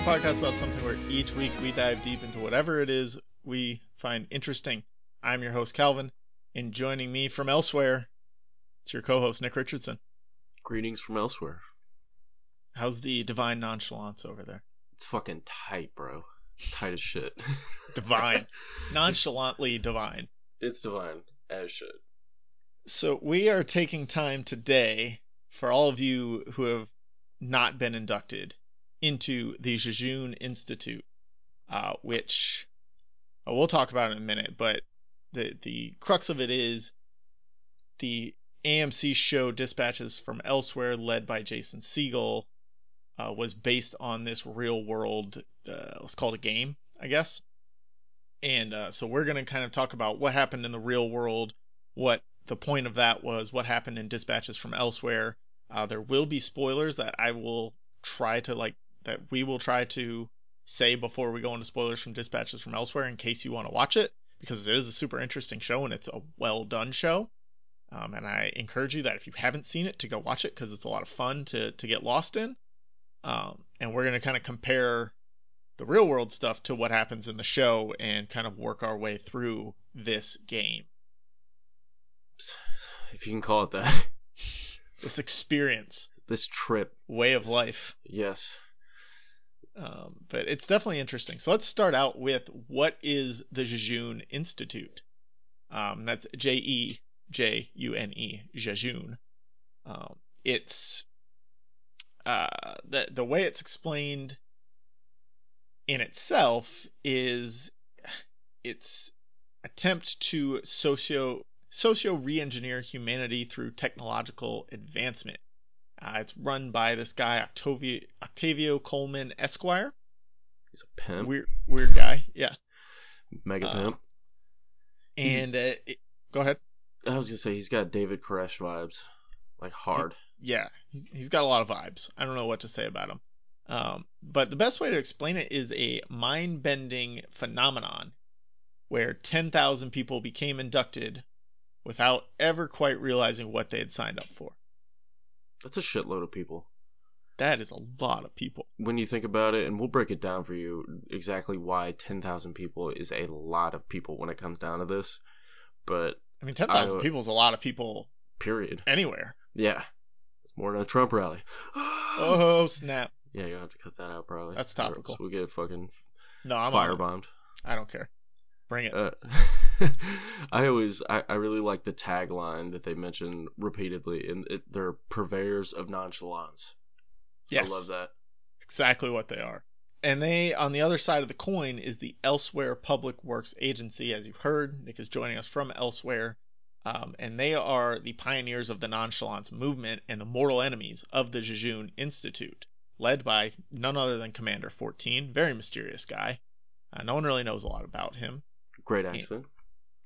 a podcast about something where each week we dive deep into whatever it is we find interesting. I'm your host, Kalvin, and joining me from elsewhere, it's your co host, Nick Richardson. Greetings from elsewhere. How's the divine nonchalance over there? It's fucking tight, bro. Tight as shit. Divine. Nonchalantly divine. It's divine as shit. So, we are taking time today for all of you who have not been inducted into the Jejune Institute, uh, which uh, we'll talk about in a minute, but the, the crux of it is the AMC show Dispatches from Elsewhere, led by Jason Segel, uh, was based on this real world, uh, let's call it a game, I guess. And uh, so we're going to kind of talk about what happened in the real world, what the point of that was, what happened in Dispatches from Elsewhere. Uh, there will be spoilers that I will try to like, that we will try to say before we go into spoilers from Dispatches from Elsewhere in case you want to watch it, because it is a super interesting show and it's a well done show. Um, and I encourage you that if you haven't seen it, to go watch it because it's a lot of fun to to get lost in. Um, and we're going to kind of compare the real world stuff to what happens in the show and kind of work our way through this game, If you can call it that. this experience, This trip. way of life. Yes. Um, but it's definitely interesting. So let's start out with what is the Jejune Institute? Um, that's J E J U N E, Jejune. Um, it's uh, the the way it's explained in itself is its attempt to socio socio re-engineer humanity through technological advancement. Uh, it's run by this guy Octavio, Octavio Coleman Esquire. He's a pimp. Weird weird guy, yeah. Mega uh, pimp. And uh, it, go ahead. I was gonna say he's got David Koresh vibes. Like hard. yeah, he's, he's got a lot of vibes. I don't know what to say about him. Um, but the best way to explain it is a mind bending phenomenon where 10,000 people became inducted without ever quite realizing what they had signed up for. That's a shitload of people. That is a lot of people. When you think about it, and we'll break it down for you exactly why 10,000 people is a lot of people when it comes down to this. But, I mean, 10,000 I- people is a lot of people period. anywhere. Yeah. It's more than a Trump rally. Oh, snap. Yeah, you'll have to cut that out probably. That's topical. We'll get fucking No, I'm firebombed. I don't care. Bring it. Uh, I always, I, I really like the tagline that they mention repeatedly, and it, they're purveyors of nonchalance. yes. I love that. exactly what they are. And they, on the other side of the coin, is the Elsewhere Public Works Agency. As you've heard, Nick is joining us from Elsewhere. Um, and they are the pioneers of the nonchalance movement and the mortal enemies of the Jejune Institute, led by none other than Commander 14. Very mysterious guy. Uh, no one really knows a lot about him. Great accent.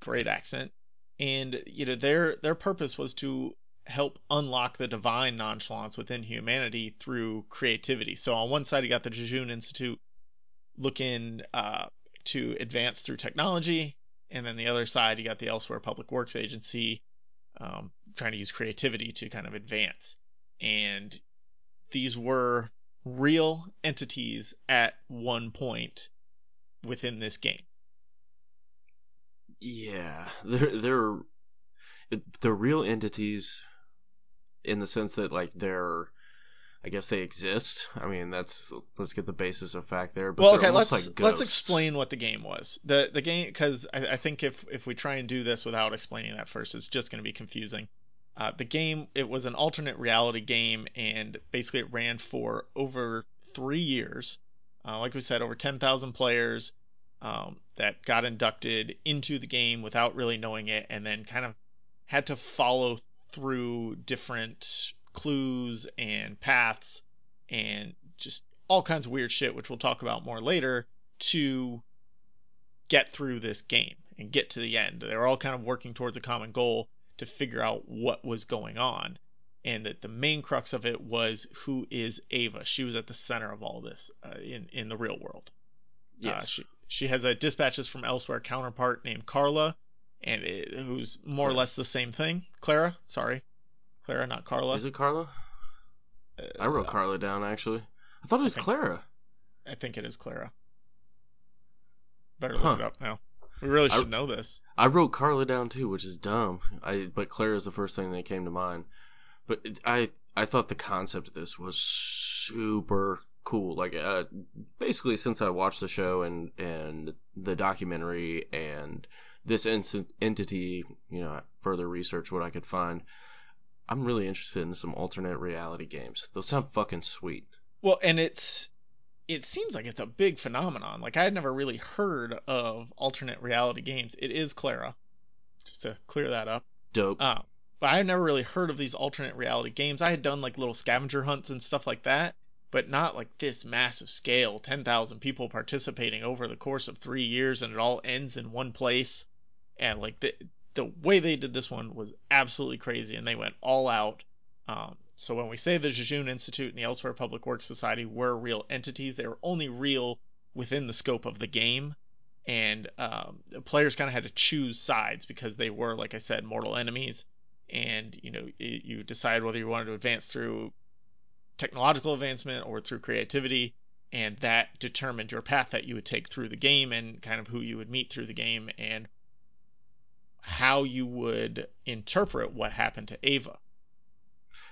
Great accent. And you know their their purpose was to help unlock the divine nonchalance within humanity through creativity. So on one side you got the Jejune Institute looking uh, to advance through technology, and then the other side you got the Elsewhere Public Works Agency um, trying to use creativity to kind of advance. And these were real entities at one point within this game. Yeah, they're they're they're real entities in the sense that like they're. I guess they exist. I mean, that's let's get the basis of fact there. But well, okay, let's like let's explain what the game was. The the game because I, I think if if we try and do this without explaining that first, it's just going to be confusing. Uh, the game it was an alternate reality game, and basically it ran for over three years. Uh, like we said, over 10,000 players um, that got inducted into the game without really knowing it, and then kind of had to follow through different clues and paths and just all kinds of weird shit, which we'll talk about more later, to get through this game and get to the end. They're all kind of working towards a common goal to figure out what was going on. And that the main crux of it was who is Ava? She was at the center of all this uh, in in the real world. Uh, Yes. she, she has a dispatches from elsewhere counterpart named Carla, and it, who's more or less the same thing. Clara, sorry, Clara, not Carla. Is it Carla? Uh, I wrote Carla down actually. I thought it was think- Clara. I think it is Clara. Better look it up now. We really I- should know this. I wrote Carla down too, which is dumb. I but Clara is the first thing that came to mind. But it, I I thought the concept of this was super cool. Like uh, basically since I watched the show and and the documentary and this entity, you know, further research what I could find. I'm really interested in some alternate reality games. Those sound fucking sweet. Well, and it's it seems like it's a big phenomenon. Like I had never really heard of alternate reality games. It is Clara, just to clear that up. Dope. Uh, but I had never really heard of these alternate reality games. I had done like little scavenger hunts and stuff like that, but not like this massive scale. Ten thousand people participating over the course of three years, and it all ends in one place. And like the the way they did this one was absolutely crazy, and they went all out. Um, so when we say the Jejune Institute and the Elsewhere Public Works Society were real entities, they were only real within the scope of the game, and um, players kind of had to choose sides because they were, like I said, mortal enemies. And you know, y- you decide whether you wanted to advance through technological advancement or through creativity, and that determined your path that you would take through the game and kind of who you would meet through the game and how you would interpret what happened to Ava.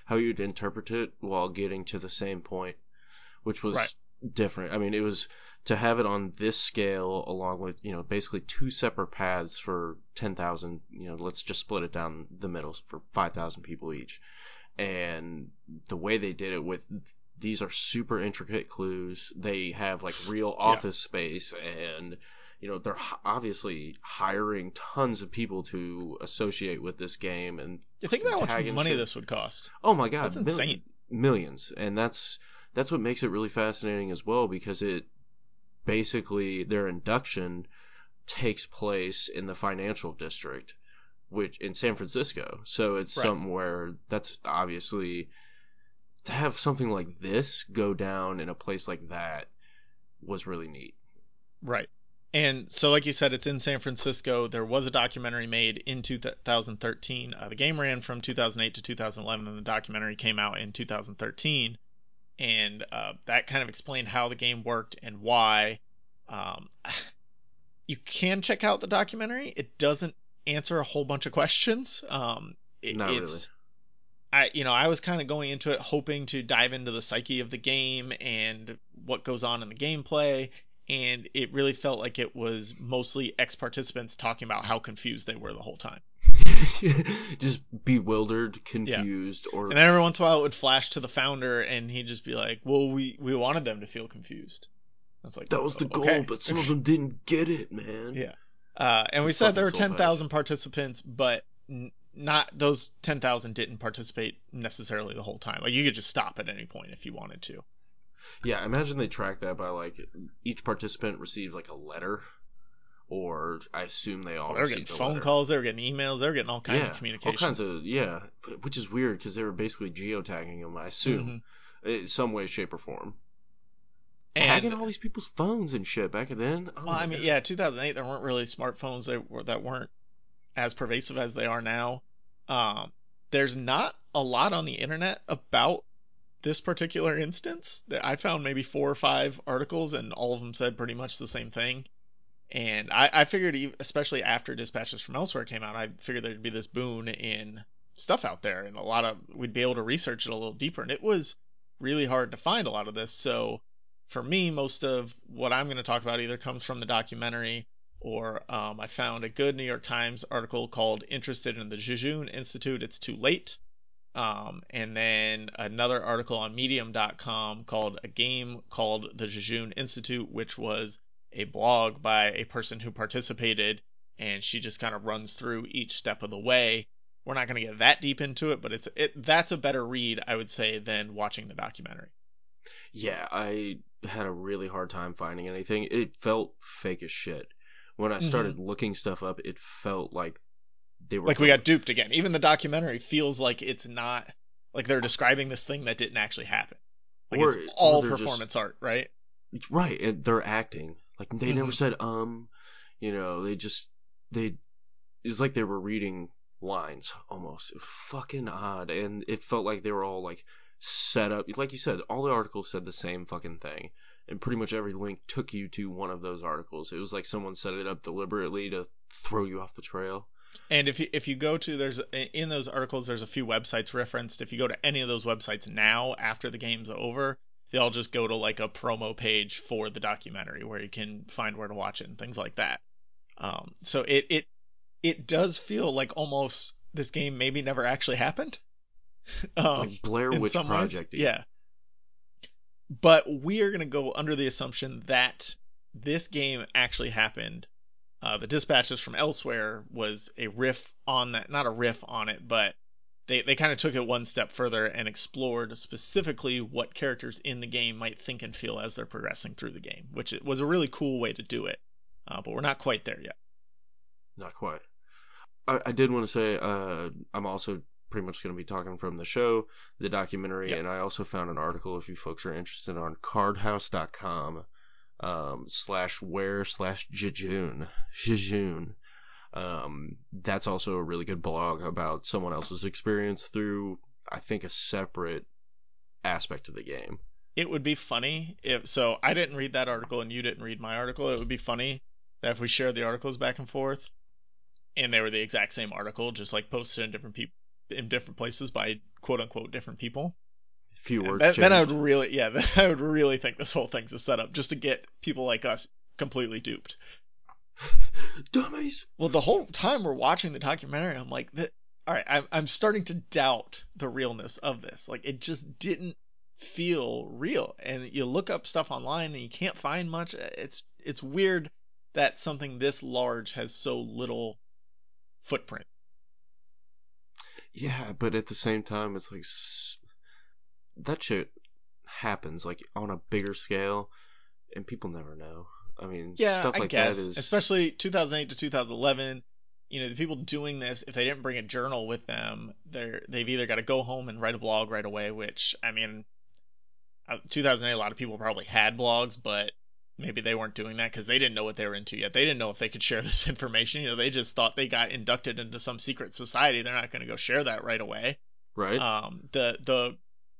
how you'd interpret it while getting to the same point, which was Right. different. I mean, it was to have it on this scale, along with you know basically two separate paths for ten thousand. You know, let's just split it down the middle for five thousand people each, and the way they did it with these are super intricate clues. They have like real office space and. You know they're obviously hiring tons of people to associate with this game, and You think about how much money shit. this would cost. Oh my god, That's mil- insane. millions, and that's that's what makes it really fascinating as well because it basically their induction takes place in the financial district, which in San Francisco. So it's Right. something where that's obviously to have something like this go down in a place like that was really neat. Right. And so, like you said, it's in San Francisco. There was a documentary made in 2013. Uh, the game ran from 2008 to 2011, and the documentary came out in 2013. And uh, that kind of explained how the game worked and why. Um, you can check out the documentary. It doesn't answer a whole bunch of questions. Um, it- Not it's, I you know I was kind of going into it hoping to dive into the psyche of the game and what goes on in the gameplay, and it really felt like it was mostly ex participants talking about how confused they were the whole time. Just bewildered, confused, or And then every once in a while it would flash to the founder, and he'd just be like, "Well, we we wanted them to feel confused." That's like that was the okay. goal, but some of them didn't get it, man. Yeah. Uh, and we said there were ten thousand participants, but n- not those ten thousand didn't participate necessarily the whole time. Like you could just stop at any point if you wanted to. Yeah, imagine they track that by like each participant received like a letter, or I assume they all they were getting phone letter. calls, they were getting emails, they were getting all kinds yeah, of communications. all kinds of yeah, which is weird because they were basically geotagging them. I assume in some way, shape, or form. Tagging. And all these people's phones and shit back then. Oh well, I mean, God. yeah, 2008 there weren't really smartphones that were that weren't as pervasive as they are now. Um, there's not a lot on the internet about this particular instance. That I found maybe four or five articles, and all of them said pretty much the same thing. And I, I figured, especially after Dispatches from Elsewhere came out, I figured there'd be this boon in stuff out there, and a lot of we'd be able to research it a little deeper. And it was really hard to find a lot of this. So for me, most of what I'm going to talk about either comes from the documentary or um, I found a good New York Times article called Interested in the Jejune Institute, It's Too Late. Um, and then another article on medium.com called A Game Called the Jejune Institute, which was a blog by a person who participated and she just kind of runs through each step of the way. We're not going to get that deep into it, but it's it that's a better read, I would say, than watching the documentary. Yeah, I had a really hard time finding anything. It felt fake as shit. When I Mm-hmm. started looking stuff up, it felt like they were like we got duped again. Even the documentary feels like it's not like they're describing this thing that didn't actually happen. Like Or- it's all they're just- performance art, right? right. And they're acting like they never Mhm. said um. You know, they just they. It's like they were reading lines almost. Fucking odd, and it felt like they were all like set up. Like you said, all the articles said the same fucking thing, and pretty much every link took you to one of those articles. It was like someone set it up deliberately to throw you off the trail. And if you if you go to there's in those articles there's a few websites referenced. If you go to any of those websites now after the game's over, they'll just go to like a promo page for the documentary where you can find where to watch it and things like that. Um, so it it it does feel like almost this game maybe never actually happened. um, like Blair Witch Project. Yeah. But we are gonna go under the assumption that this game actually happened uh, the dispatches from elsewhere was a riff on that, not a riff on it, but they, they kind of took it one step further and explored specifically what characters in the game might think and feel as they're progressing through the game, which was a really cool way to do it. Uh, but we're not quite there yet. Not quite. I, I did want to say uh, I'm also pretty much going to be talking from the show, the documentary, yep. and I also found an article if you folks are interested on cardhouse.com um, slash where slash jejune jejune. Um, that's also a really good blog about someone else's experience through, I think, a separate aspect of the game. It would be funny if so. I didn't read that article and you didn't read my article. It would be funny that if we shared the articles back and forth, and they were the exact same article, just like posted in different people in different places by quote unquote different people few words. Then, then, I would really, yeah, then I would really think this whole thing's a setup just to get people like us completely duped. Dummies. Well, the whole time we're watching the documentary, I'm like, all right, I'm I'm starting to doubt the realness of this. Like, it just didn't feel real. And you look up stuff online and you can't find much. Uh, it's it's weird that something this large has so little footprint. Yeah, but at the same time, it's like that shit happens like on a bigger scale, and people never know. I mean, yeah, stuff like I guess, that is especially 2008 to 2011. You know, the people doing this, if they didn't bring a journal with them, they're they've either got to go home and write a blog right away. Which I mean, uh, 2008, a lot of people probably had blogs, but maybe they weren't doing that because they didn't know what they were into yet. They didn't know if they could share this information. You know, they just thought they got inducted into some secret society. They're not going to go share that right away. Right. Um. The the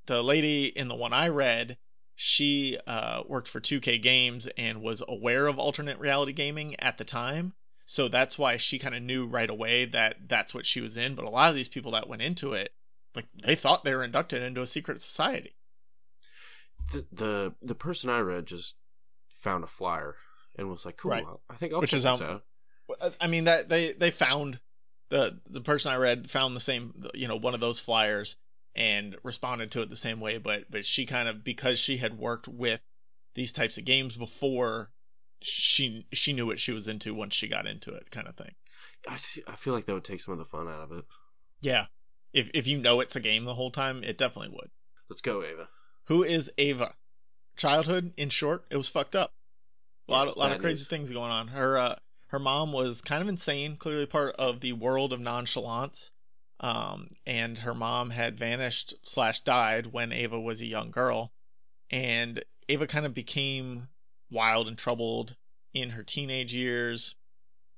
the lady in the one I read, she uh, worked for 2K Games and was aware of alternate reality gaming at the time. So that's why she kind of knew right away that that's what she was in. But a lot of these people that went into it, like they thought they were inducted into a secret society. The the, the person I read just found a flyer and was like, "Cool, right. I think I'll Which check is this how, out." I mean that they they found the the person I read found the same you know one of those flyers and responded to it the same way but but she kind of because she had worked with these types of games before she she knew what she was into once she got into it kind of thing. I see, i feel like that would take some of the fun out of it. Yeah. If if you know it's a game the whole time it definitely would. Let's go ava. Who is ava childhood in short it was fucked up a lot, yeah, of, lot of crazy news. things going on her uh her mom was kind of insane clearly part of the world of nonchalance um, and her mom had vanished slash died when Ava was a young girl, and Ava kind of became wild and troubled in her teenage years.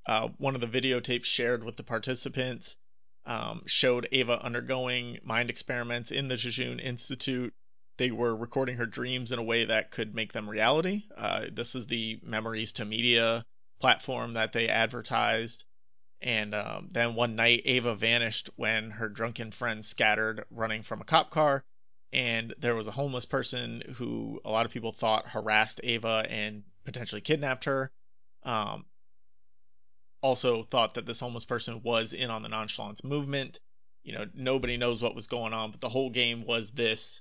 Uh, one of the videotapes shared with the participants um, showed Ava undergoing mind experiments in the Jejune Institute. They were recording her dreams in a way that could make them reality. Uh, this is the Memories to Media platform that they advertised. And um, then one night, Ava vanished when her drunken friends scattered running from a cop car. And there was a homeless person who a lot of people thought harassed Ava and potentially kidnapped her. Um, also thought that this homeless person was in on the nonchalance movement. You know, nobody knows what was going on, but the whole game was this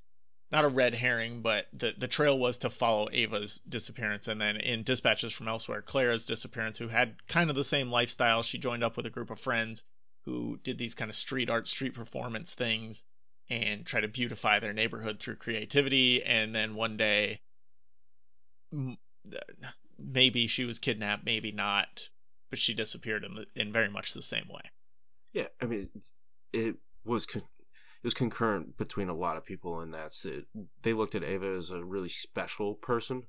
not a red herring, but the the trail was to follow Ava's disappearance, and then in dispatches from elsewhere, Clara's disappearance, who had kind of the same lifestyle. She joined up with a group of friends who did these kind of street art, street performance things, and try to beautify their neighborhood through creativity. And then one day, maybe she was kidnapped, maybe not, but she disappeared in the, in very much the same way. Yeah, I mean, it was con- it was concurrent between a lot of people in that they looked at Ava as a really special person,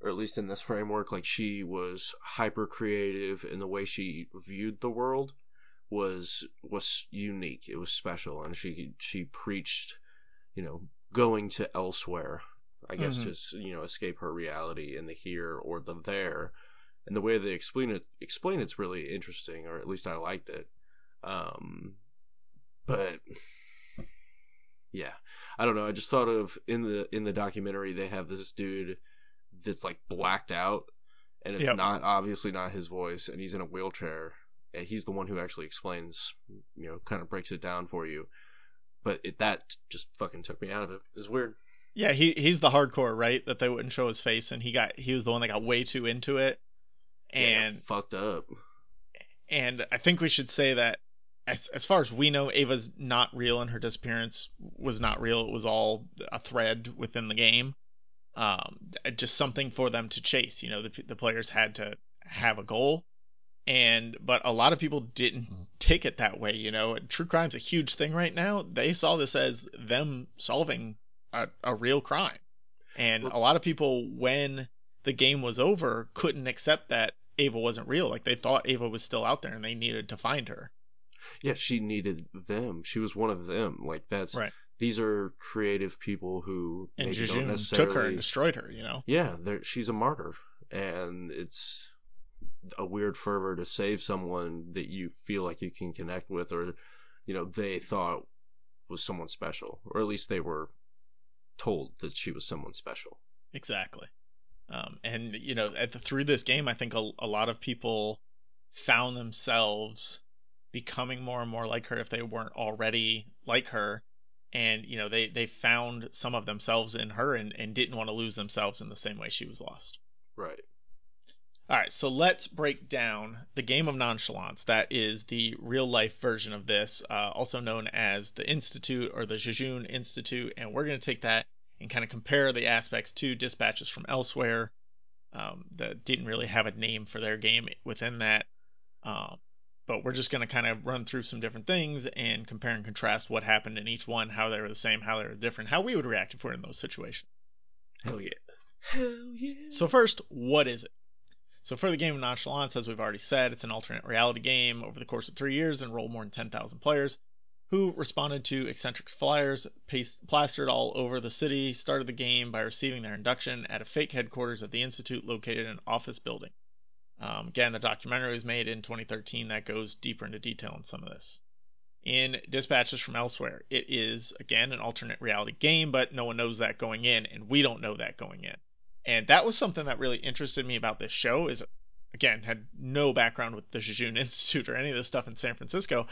or at least in this framework, like she was hyper creative in the way she viewed the world was was unique. It was special, and she she preached, you know, going to elsewhere I guess Mhm. just you know escape her reality in the here or the there, and the way they explain it explain it's really interesting, or at least I liked it. Um, but yeah, I don't know. I just thought of in the in the documentary they have this dude that's like blacked out, and it's Yep. not obviously not his voice, and he's in a wheelchair, and he's the one who actually explains, you know, kind of breaks it down for you. But it, that just fucking took me out of it. It's weird. Yeah, he he's the hardcore, right? That they wouldn't show his face, and he got he was the one that got way too into it. Yeah, And fucked up. and I think we should say that as as far as we know, Ava's not real, and her disappearance was not real. It was all a thread within the game, um, just something for them to chase. You know, the the players had to have a goal, and but a lot of people didn't take it that way. You know, true crime's a huge thing right now. They saw this as them solving a, a real crime, and a lot of people when the game was over couldn't accept that Ava wasn't real. Like they thought Ava was still out there and they needed to find her. Yeah, she needed them. She was one of them. Like that's Right. These are creative people who And maybe don't necessarily. took her and destroyed her, you know? yeah, she's a martyr, and it's a weird fervor to save someone that you feel like you can connect with, or you know they thought was someone special, or at least they were told that she was someone special. Exactly. Um, and, you know, at the, through this game, I think a, a lot of people found themselves becoming more and more like her if they weren't already like her. And, you know, they, they found some of themselves in her and, and didn't want to lose themselves in the same way she was lost. Right. All right, so let's break down the game of nonchalance. That is the real life version of this, uh, also known as the Institute or the Jejune Institute. And we're going to take that and kind of compare the aspects to dispatches from elsewhere um, that didn't really have a name for their game within that. Um, but we're just going to kind of run through some different things and compare and contrast what happened in each one, how they were the same, how they were different, how we would react if we're in those situations. Hell yeah. Hell yeah. So first, what is it? So for the game of Nonchalance, as we've already said, it's an alternate reality game over the course of three years, and enrolled more than 10,000 players who responded to eccentric flyers paste, plastered all over the city, started the game by receiving their induction at a fake headquarters of the Institute located in an office building. Um, again, the documentary was made in 2013 that goes deeper into detail on some of this. In Dispatches from Elsewhere, it is, again, an alternate reality game, but no one knows that going in, and we don't know that going in. And that was something that really interested me about this show is again, had no background with the Jejune Institute or any of this stuff in San Francisco.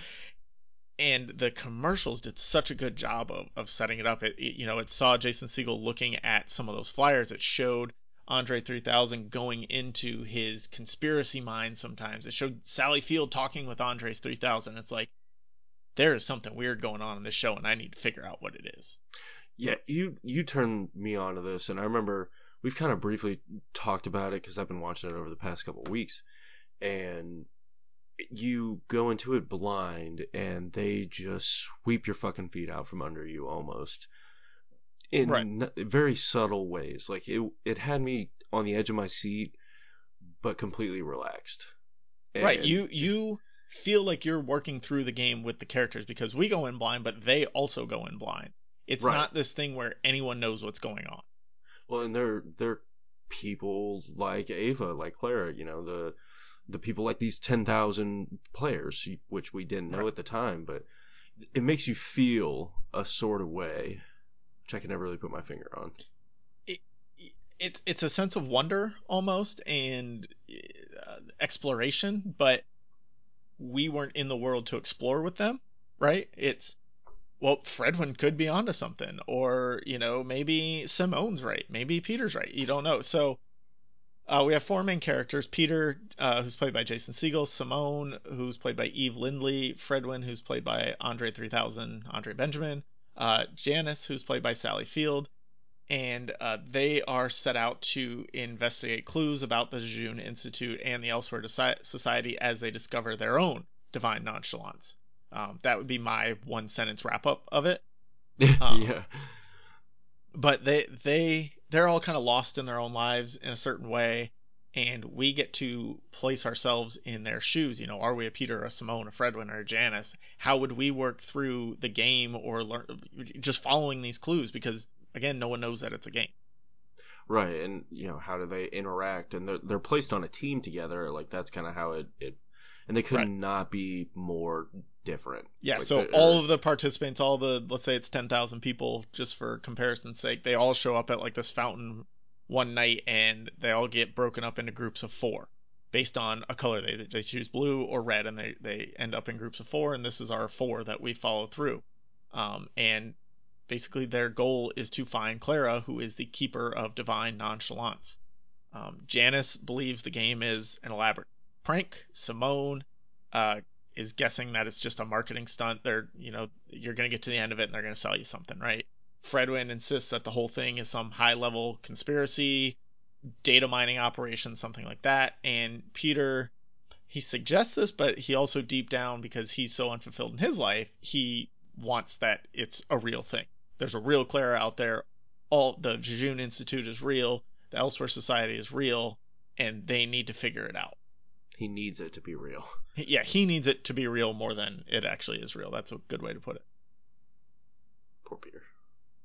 And the commercials did such a good job of, of setting it up. It, it, you know, it saw Jason Segel looking at some of those flyers. It showed Andre 3000 going into his conspiracy mind sometimes. It showed Sally Field talking with Andres 3000. It's like, there is something weird going on in this show, and I need to figure out what it is. Yeah, you you turned me on to this, and I remember we've kind of briefly talked about it because I've been watching it over the past couple of weeks, and you go into it blind, and they just sweep your fucking feet out from under you almost in Right. n- very subtle ways. Like it it had me on the edge of my seat, but completely relaxed. right you you feel like you're working through the game with the characters because we go in blind but they also go in blind it's Right. not this thing where anyone knows what's going on Well, and they're they're people like Ava, like Clara, you know, the the people like these ten thousand players, which we didn't know Right. at the time, but it makes you feel a sort of way, which I can never really put my finger on. it's it's a sense of wonder almost and uh, exploration but we weren't in the world to explore with them right it's well fredwin could be onto something or you know maybe simone's right maybe peter's right you don't know so uh, we have four main characters peter uh, who's played by jason segel simone who's played by eve lindley fredwin who's played by andre 3000 andre benjamin uh, janice who's played by sally field and uh, they are set out to investigate clues about the Jejune Institute and the Elsewhere Society as they discover their own divine nonchalance. Um, that would be my one sentence wrap up of it. Um, yeah, But they they they're all kind of lost in their own lives in a certain way, and we get to place ourselves in their shoes. You know, are we a Peter, a Simone, a Fredwin, or a Janice? How would we work through the game or learn just following these clues? Because again, no one knows that it's a game. Right, and you know how do they interact, and they're they're placed on a team together. Like that's kind of how it it, and they could Right. not be more different. Yeah, Like, so all of the participants, all the let's say it's 10,000 people just for comparison's sake, they all show up at like this fountain one night and they all get broken up into groups of 4 based on a color they they choose blue or red and they they end up in groups of 4 and this is our 4 that we follow through. Um and basically their goal is to find Clara who is the keeper of divine nonchalance. Um, Janice believes the game is an elaborate prank. Simone uh, is guessing that it's just a marketing stunt. They're, you know, you're going to get to the end of it and they're going to sell you something, right? Fredwin insists that the whole thing is some high level conspiracy, data mining operation, something like that. And Peter, he suggests this, but he also deep down, because he's so unfulfilled in his life, he wants that it's a real thing. There's a real Clara out there. All the Jejune Institute is real. The Elsewhere Society is real, and they need to figure it out. he needs it to be real. Yeah, he needs it to be real more than it actually is real. That's a good way to put it. Poor Peter.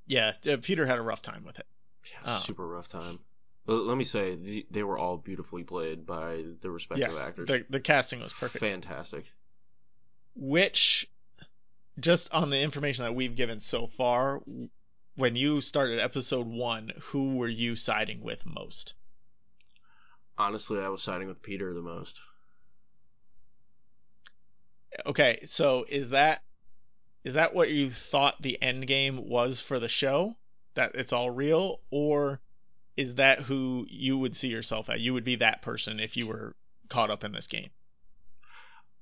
Yeah, uh, Peter had a rough time with it. Yeah, Oh. super rough time. But let me say, the, they were all beautifully played by the respective yes, actors. the the casting was perfect. Fantastic. Which, just on the information that we've given so far, when you started episode one, who were you siding with most? Honestly, I was siding with Peter the most. Okay, so is that is that what you thought the end game was for the show? That it's all real, or is that who you would see yourself at? You would be that person if you were caught up in this game.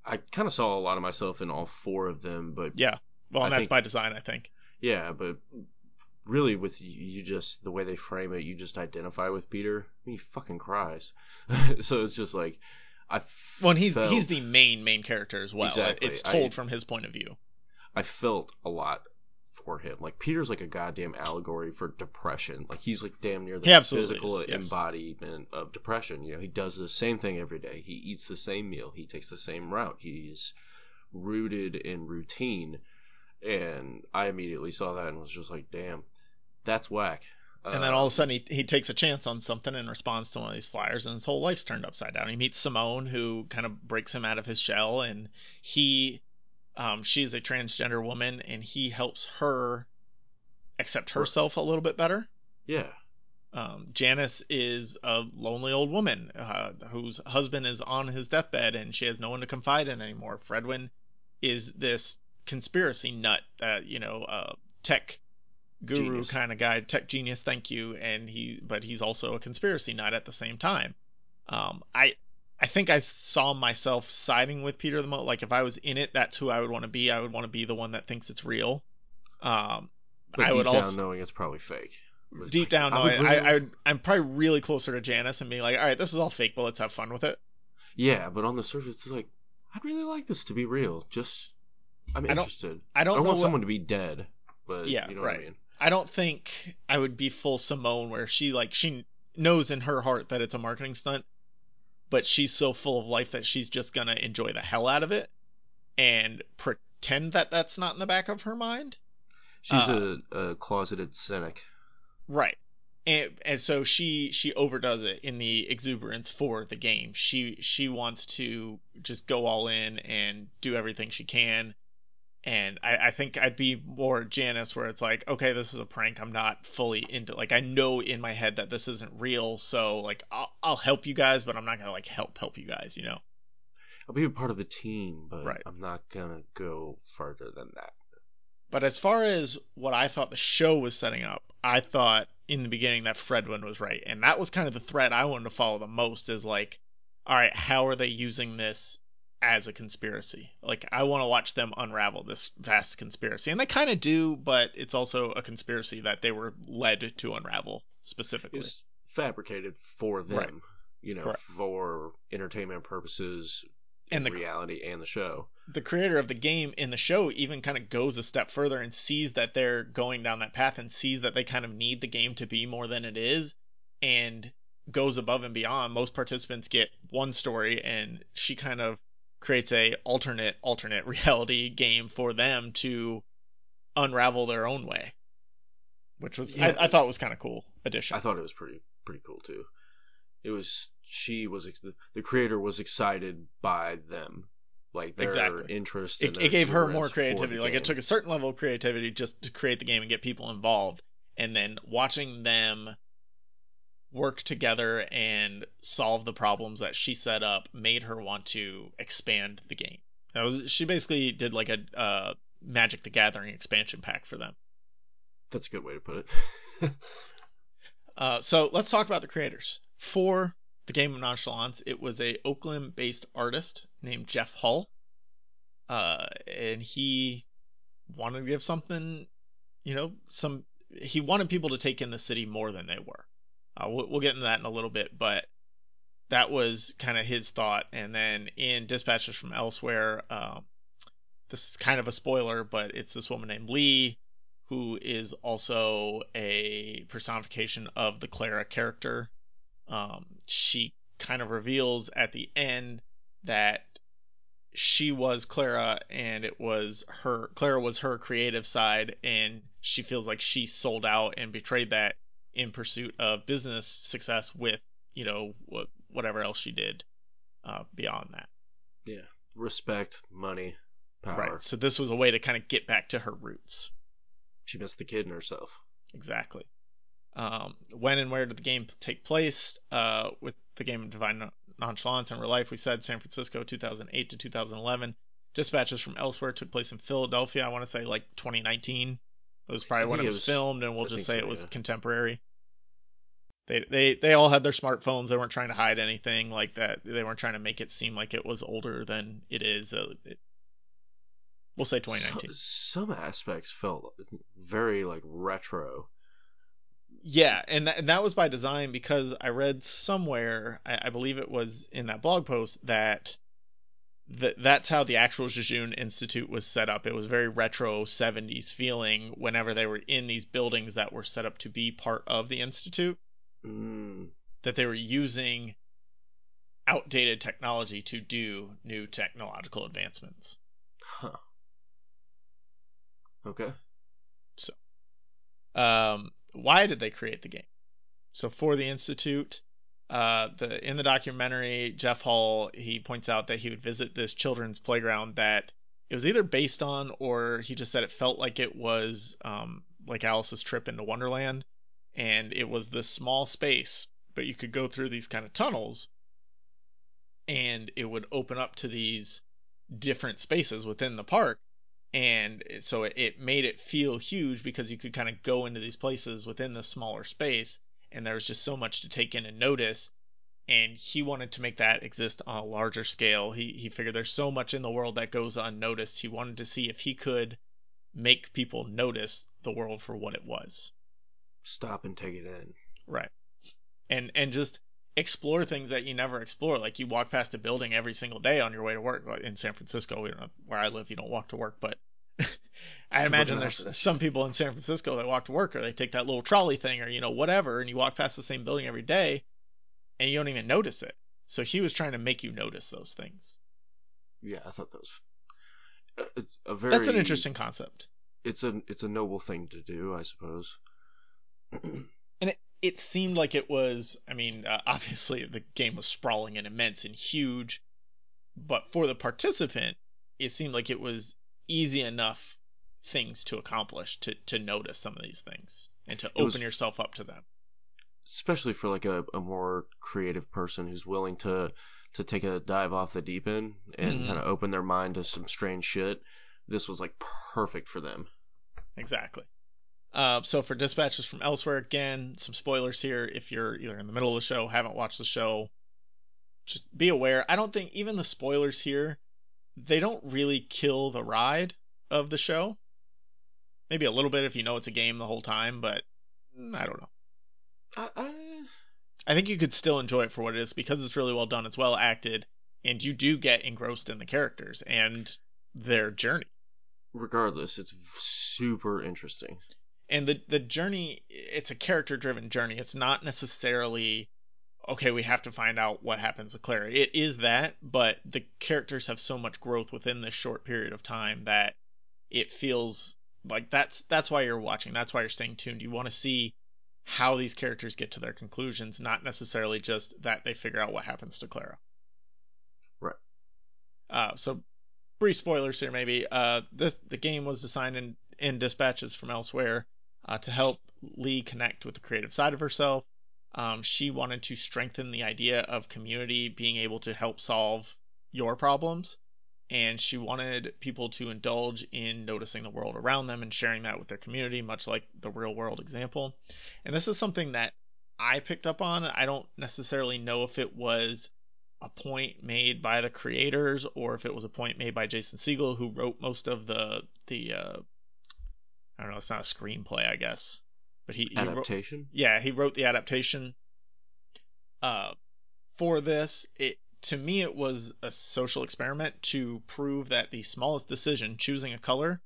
I kind of saw a lot of myself in all four of them, but Yeah. Well, and that's think- by design, I think. yeah, but really with you, you just the way they frame it, you just identify with Peter. I mean, he fucking cries. so it's just like I. Well, he's felt, he's the main main character as well. Exactly. It's told I- from his point of view. I felt a lot for him. Like Peter's like a goddamn allegory for depression. Like he's like damn near the physical is, yes. embodiment of depression. You know, he does the same thing every day. He eats the same meal. He takes the same route. He's rooted in routine. And I immediately saw that and was just like, damn, that's whack. And then all of a sudden he, he takes a chance on something and responds to one of these flyers and his whole life's turned upside down. He meets Simone who kind of breaks him out of his shell and he um she's a transgender woman and he helps her accept herself a little bit better. yeah, Um, Janice is a lonely old woman uh, whose husband is on his deathbed and she has no one to confide in anymore. Fredwin is this conspiracy nut that you know, uh, tech guru kind of guy, tech genius. Thank you, and he, but he's also a conspiracy nut at the same time. Um, I. I think I saw myself siding with Peter the most. Like if I was in it, that's who I would want to be. I would want to be the one that thinks it's real. Um, but I deep would down also knowing it's probably fake. It's deep like, down, no, I, really- I, I, would- I'm probably really closer to Janice and being like, all right, this is all fake, but let's have fun with it. yeah, but on the surface, it's like I'd really like this to be real. Just I'm I interested. I don't, I don't want what, someone to be dead, but Yeah, you know what right. I mean. I don't think I would be full Simone where she like she knows in her heart that it's a marketing stunt, but she's so full of life that she's just gonna enjoy the hell out of it and pretend that that's not in the back of her mind. She's Uh, a, a closeted cynic. Right. And and so she she overdoes it in the exuberance for the game. She she wants to just go all in and do everything she can. And I, I think I'd be more Janice where it's like, okay, this is a prank. I'm not fully into like I know in my head that this isn't real, so like I'll I'll help you guys, but I'm not gonna like help help you guys, you know. I'll be a part of the team, but Right. I'm not gonna go further than that. But as far as what I thought the show was setting up, I thought in the beginning that Fredwin was right. And that was kind of the thread I wanted to follow the most is like, all right, how are they using this as a conspiracy? Like, I want to watch them unravel this vast conspiracy. And they kind of do, but it's also a conspiracy that they were led to unravel specifically. was fabricated for them, Right. you know, Correct. for entertainment purposes, And in the- reality and the show. the creator of the game in the show even kind of goes a step further and sees that they're going down that path and sees that they kind of need the game to be more than it is and goes above and beyond most participants get one story and she kind of creates a alternate alternate reality game for them to unravel their own way which was Yeah. I, I thought was kind of cool addition I thought it was pretty pretty cool too. It was she was the creator was excited by them, like their Exactly. interest. It, their it gave her more creativity. Like it took a certain level of creativity just to create the game and get people involved, and then watching them work together and solve the problems that she set up made her want to expand the game. She basically did like a uh, Magic the Gathering expansion pack for them. That's a good way to put it. Uh, so let's talk about the creators. For the game of Nonchalance, it was a Oakland-based artist named Jeff Hull, uh, and he wanted to give something, you know, some. He wanted people to take in the city more than they were. Uh, we'll, we'll get into that in a little bit, but that was kind of his thought. And then in Dispatches from Elsewhere, um, this is kind of a spoiler, but it's this woman named Lee who is also a personification of the Clara character. Um, she kind of reveals at the end that she was Clara and it was her Clara was her creative side and she feels like she sold out and betrayed that in pursuit of business success with you know whatever else she did uh, beyond that Yeah, Respect, money, power. right so this was a way to kind of get back to her roots She missed the kid in herself. Exactly. Um, when and where did the game take place? Uh, with the game of Divine Nonchalance in real life, we said San Francisco, 2008 to 2011. Dispatches from Elsewhere took place in Philadelphia. I want to say like 2019. It was probably when it was, was- filmed, and we'll I just say so, it was yeah. contemporary. They they they all had their smartphones. They weren't trying to hide anything like that. They weren't trying to make it seem like it was older than it is. Uh, it, we'll say 2019. Some, some aspects felt very like retro. Yeah, and that, and that was by design because I read somewhere, I, I believe it was in that blog post that that that's how the actual Jejune Institute was set up. It was very retro 70s feeling whenever they were in these buildings that were set up to be part of the institute Mm, that they were using outdated technology to do new technological advancements. huh. Okay. So, um, why did they create the game? So for the institute, uh, the in the documentary, Jeff Hull he points out that he would visit this children's playground that it was either based on or he just said it felt like it was um, like Alice's trip into Wonderland, and it was this small space, but you could go through these kind of tunnels, and it would open up to these different spaces within the park. And so it, it made it feel huge because you could kind of go into these places within the smaller space and there was just so much to take in and notice and he wanted to make that exist on a larger scale. He he figured there's so much in the world that goes unnoticed. He wanted to see if he could make people notice the world for what it was. Stop and take it in. right. And and just explore things that you never explore. Like you walk past a building every single day on your way to work. In san francisco we don't know where i live you don't walk to work but i imagine there's some people in san francisco that walk to work or they take that little trolley thing or you know whatever and you walk past the same building every day and you don't even notice it so he was trying to make you notice those things Yeah, I thought that was. uh, It's a very. that's an interesting concept It's a it's a noble thing to do, I suppose. and it, it seemed like it was i mean uh, obviously the game was sprawling and immense and huge but for the participant it seemed like it was easy enough things to accomplish to to notice some of these things and to open was- yourself up to them Especially for like a, a more creative person who's willing to to take a dive off the deep end and Mhm. kind of open their mind to some strange shit. This was like perfect for them. exactly uh, so for dispatches from elsewhere again some spoilers here if you're either in the middle of the show haven't watched the show just be aware i don't think even the spoilers here they don't really kill the ride of the show maybe a little bit if you know it's a game the whole time but mm, i don't know I, I, I think you could still enjoy it for what it is because it's really well done. It's well acted, and you do get engrossed in the characters and their journey. regardless, it's super interesting. And the the journey, it's a character driven journey. It's not necessarily okay. We have to find out what happens to Clara. It is that, but the characters have so much growth within this short period of time that it feels like that's that's why you're watching. That's why you're staying tuned. You want to see how these characters get to their conclusions, not necessarily just that they figure out what happens to Clara. Right. Uh, so brief spoilers here maybe. Uh, this the game was designed in, in dispatches from elsewhere uh, to help Lee connect with the creative side of herself. Um, she wanted to strengthen the idea of community being able to help solve your problems, and she wanted people to indulge in noticing the world around them and sharing that with their community, much like the real world example. And this is something that I picked up on. I don't necessarily know if it was a point made by the creators or if it was a point made by Jason Segel, who wrote most of the the uh, I don't know, it's not a screenplay, I guess, but he, he adaptation. Wrote, yeah, he wrote the adaptation. Uh, for this, it to me it was a social experiment to prove that the smallest decision, choosing a color,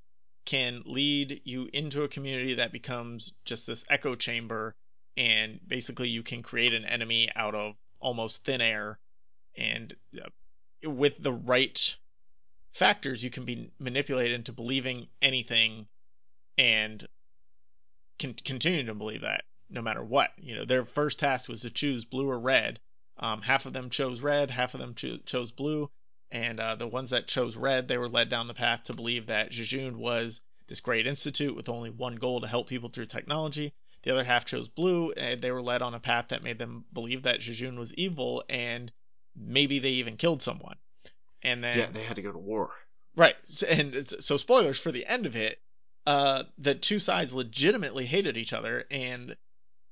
can lead you into a community that becomes just this echo chamber, and basically you can create an enemy out of almost thin air, and uh, with the right factors, you can be manipulated into believing anything and can continue to believe that no matter what. You know, their first task was to choose blue or red. Um, half of them chose red, half of them cho- chose blue, and uh, the ones that chose red, they were led down the path to believe that Jejune was this great institute with only one goal to help people through technology. The other half chose blue, and they were led on a path that made them believe that Jejune was evil, and maybe they even killed someone. And then yeah, they had to go to war. Right, and so spoilers for the end of it uh, the two sides legitimately hated each other, and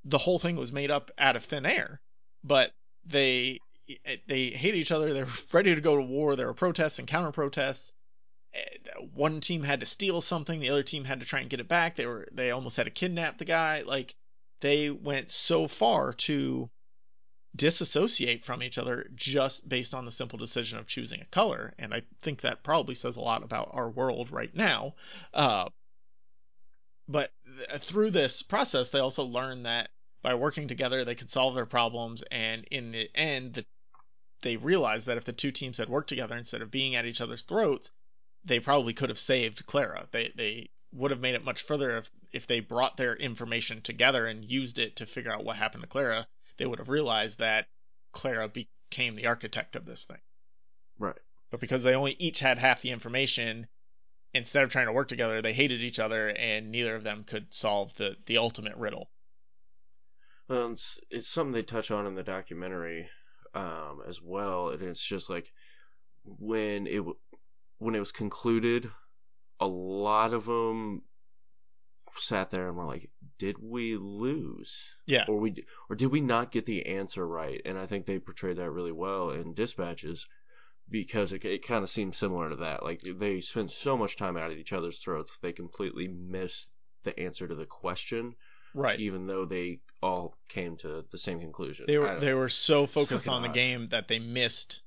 the whole thing was made up out of thin air. But they they hate each other. They're ready to go to war. There were protests and counter protests. One team had to steal something. The other team had to try and get it back. They were they almost had to kidnap the guy. Like they went so far to disassociate from each other just based on the simple decision of choosing a color. And I think that probably says a lot about our world right now. Uh, but th- through this process, they also learn that by working together, they could solve their problems. And in the end, the, they realized that if the two teams had worked together instead of being at each other's throats, they probably could have saved Clara. They they would have made it much further if if they brought their information together and used it to figure out what happened to Clara. They would have realized that Clara became the architect of this thing. Right. But because they only each had half the information, instead of trying to work together, they hated each other, and neither of them could solve the the ultimate riddle. Well, it's, it's something they touch on in the documentary um, as well, and it's just like when it when it was concluded, a lot of them sat there and were like, "Did we lose? Yeah. Or we or did we not get the answer right?" And I think they portrayed that really well in Dispatches because it, it kind of seems similar to that. Like they spend so much time out at each other's throats, they completely miss the answer to the question. Right. Even though they all came to the same conclusion. They were they were so focused on odd. the game that they missed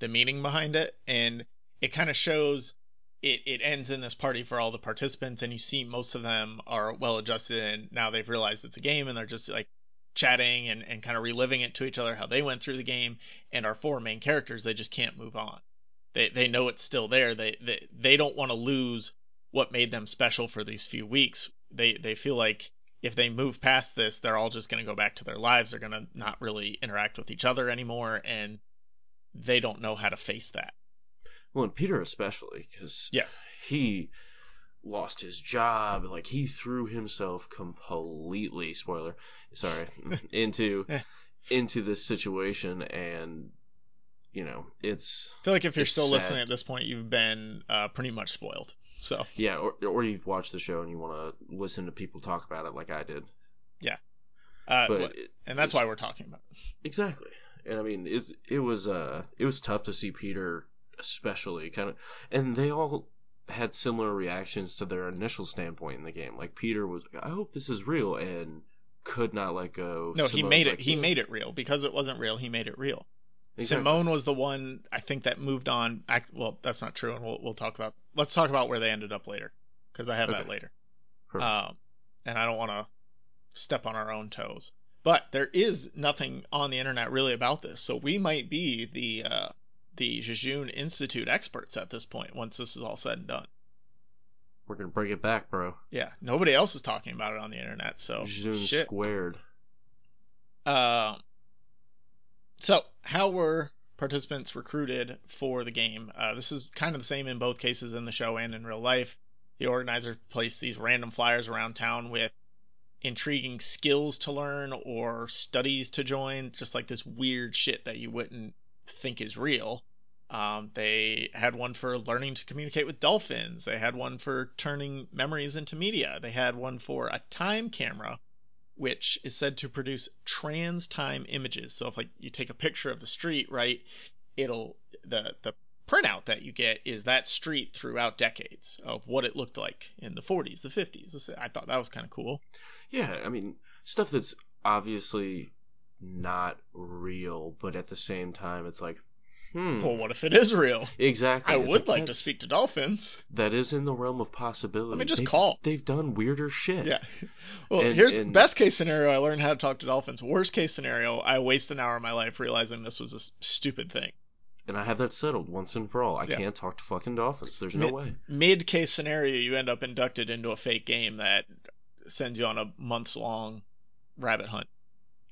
the meaning behind it, and it kind of shows. It, it ends in this party for all the participants, and you see most of them are well adjusted, and now they've realized it's a game, and they're just like chatting and, and kind of reliving it to each other how they went through the game and our four main characters they just can't move on they they know it's still there they they, they don't want to lose what made them special for these few weeks they they feel like if they move past this they're all just going to go back to their lives. They're going to not really interact with each other anymore and they don't know how to face that. Well and peter especially because yes. he lost his job. Like he threw himself completely spoiler sorry into into this situation and you know it's i feel like if you're still sad. listening at this point you've been uh, pretty much spoiled so yeah or, or you've watched the show and you want to listen to people talk about it like i did yeah uh, but it- and that's why we're talking about it. exactly and i mean it, it was uh it was tough to see peter especially kind of and they all had similar reactions to their initial standpoint in the game like peter was like, i hope this is real and could not let go No, he Simone's made it. like, he made it real because it wasn't real. He made it real. Exactly. Simone was the one I think that moved on. Act, well, that's not true, and we'll we'll talk about. Let's talk about where they ended up later, because I have that later. Um, and I don't want to step on our own toes. But there is nothing on the internet really about this, so we might be the uh, the Jejune Institute experts at this point once this is all said and done. we're gonna bring it back, bro. Yeah, nobody else is talking about it on the internet, so shit. squared. Uh, so, how were participants recruited for the game? Uh, this is kind of the same in both cases in the show and in real life. The organizer placed these random flyers around town with intriguing skills to learn or studies to join, just like this weird shit that you wouldn't think is real. Um, they had one for learning to communicate with dolphins. They had one for turning memories into media. They had one for a time camera which is said to produce trans time images. So if like you take a picture of the street, right, it'll the the printout that you get is that street throughout decades of what it looked like in the 40s, the 50s. I thought that was kind of cool. Yeah, I mean stuff that's obviously not real, but at the same time it's like, hmm. Well, what if it is real? Exactly. I It's would like to speak to dolphins. That is in the realm of possibility. Let me just They've- call. They've done weirder shit. Yeah. Well, And- here's and- best case scenario. I learned how to talk to dolphins. Worst case scenario, I waste an hour of my life realizing this was a stupid thing. And I have that settled once and for all. I Yeah. can't talk to fucking dolphins. There's no Mid- way. mid case scenario, you end up inducted into a fake game that sends you on a months long rabbit hunt.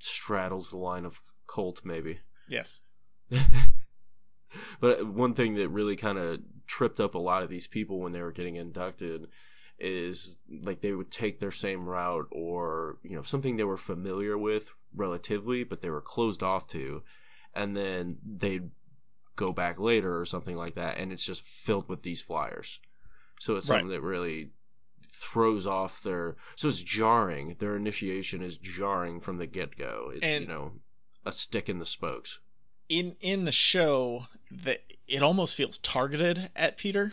Straddles the line of cult, maybe. Yes. but one thing that really kind of tripped up a lot of these people when they were getting inducted is like they would take their same route or you know something they were familiar with relatively but they were closed off to and then they'd go back later or something like that and it's just filled with these flyers. So it's Right. something that really throws off their so it's jarring. Their initiation is jarring from the get-go. It's And- you know a stick in the spokes In in the show, that it almost feels targeted at Peter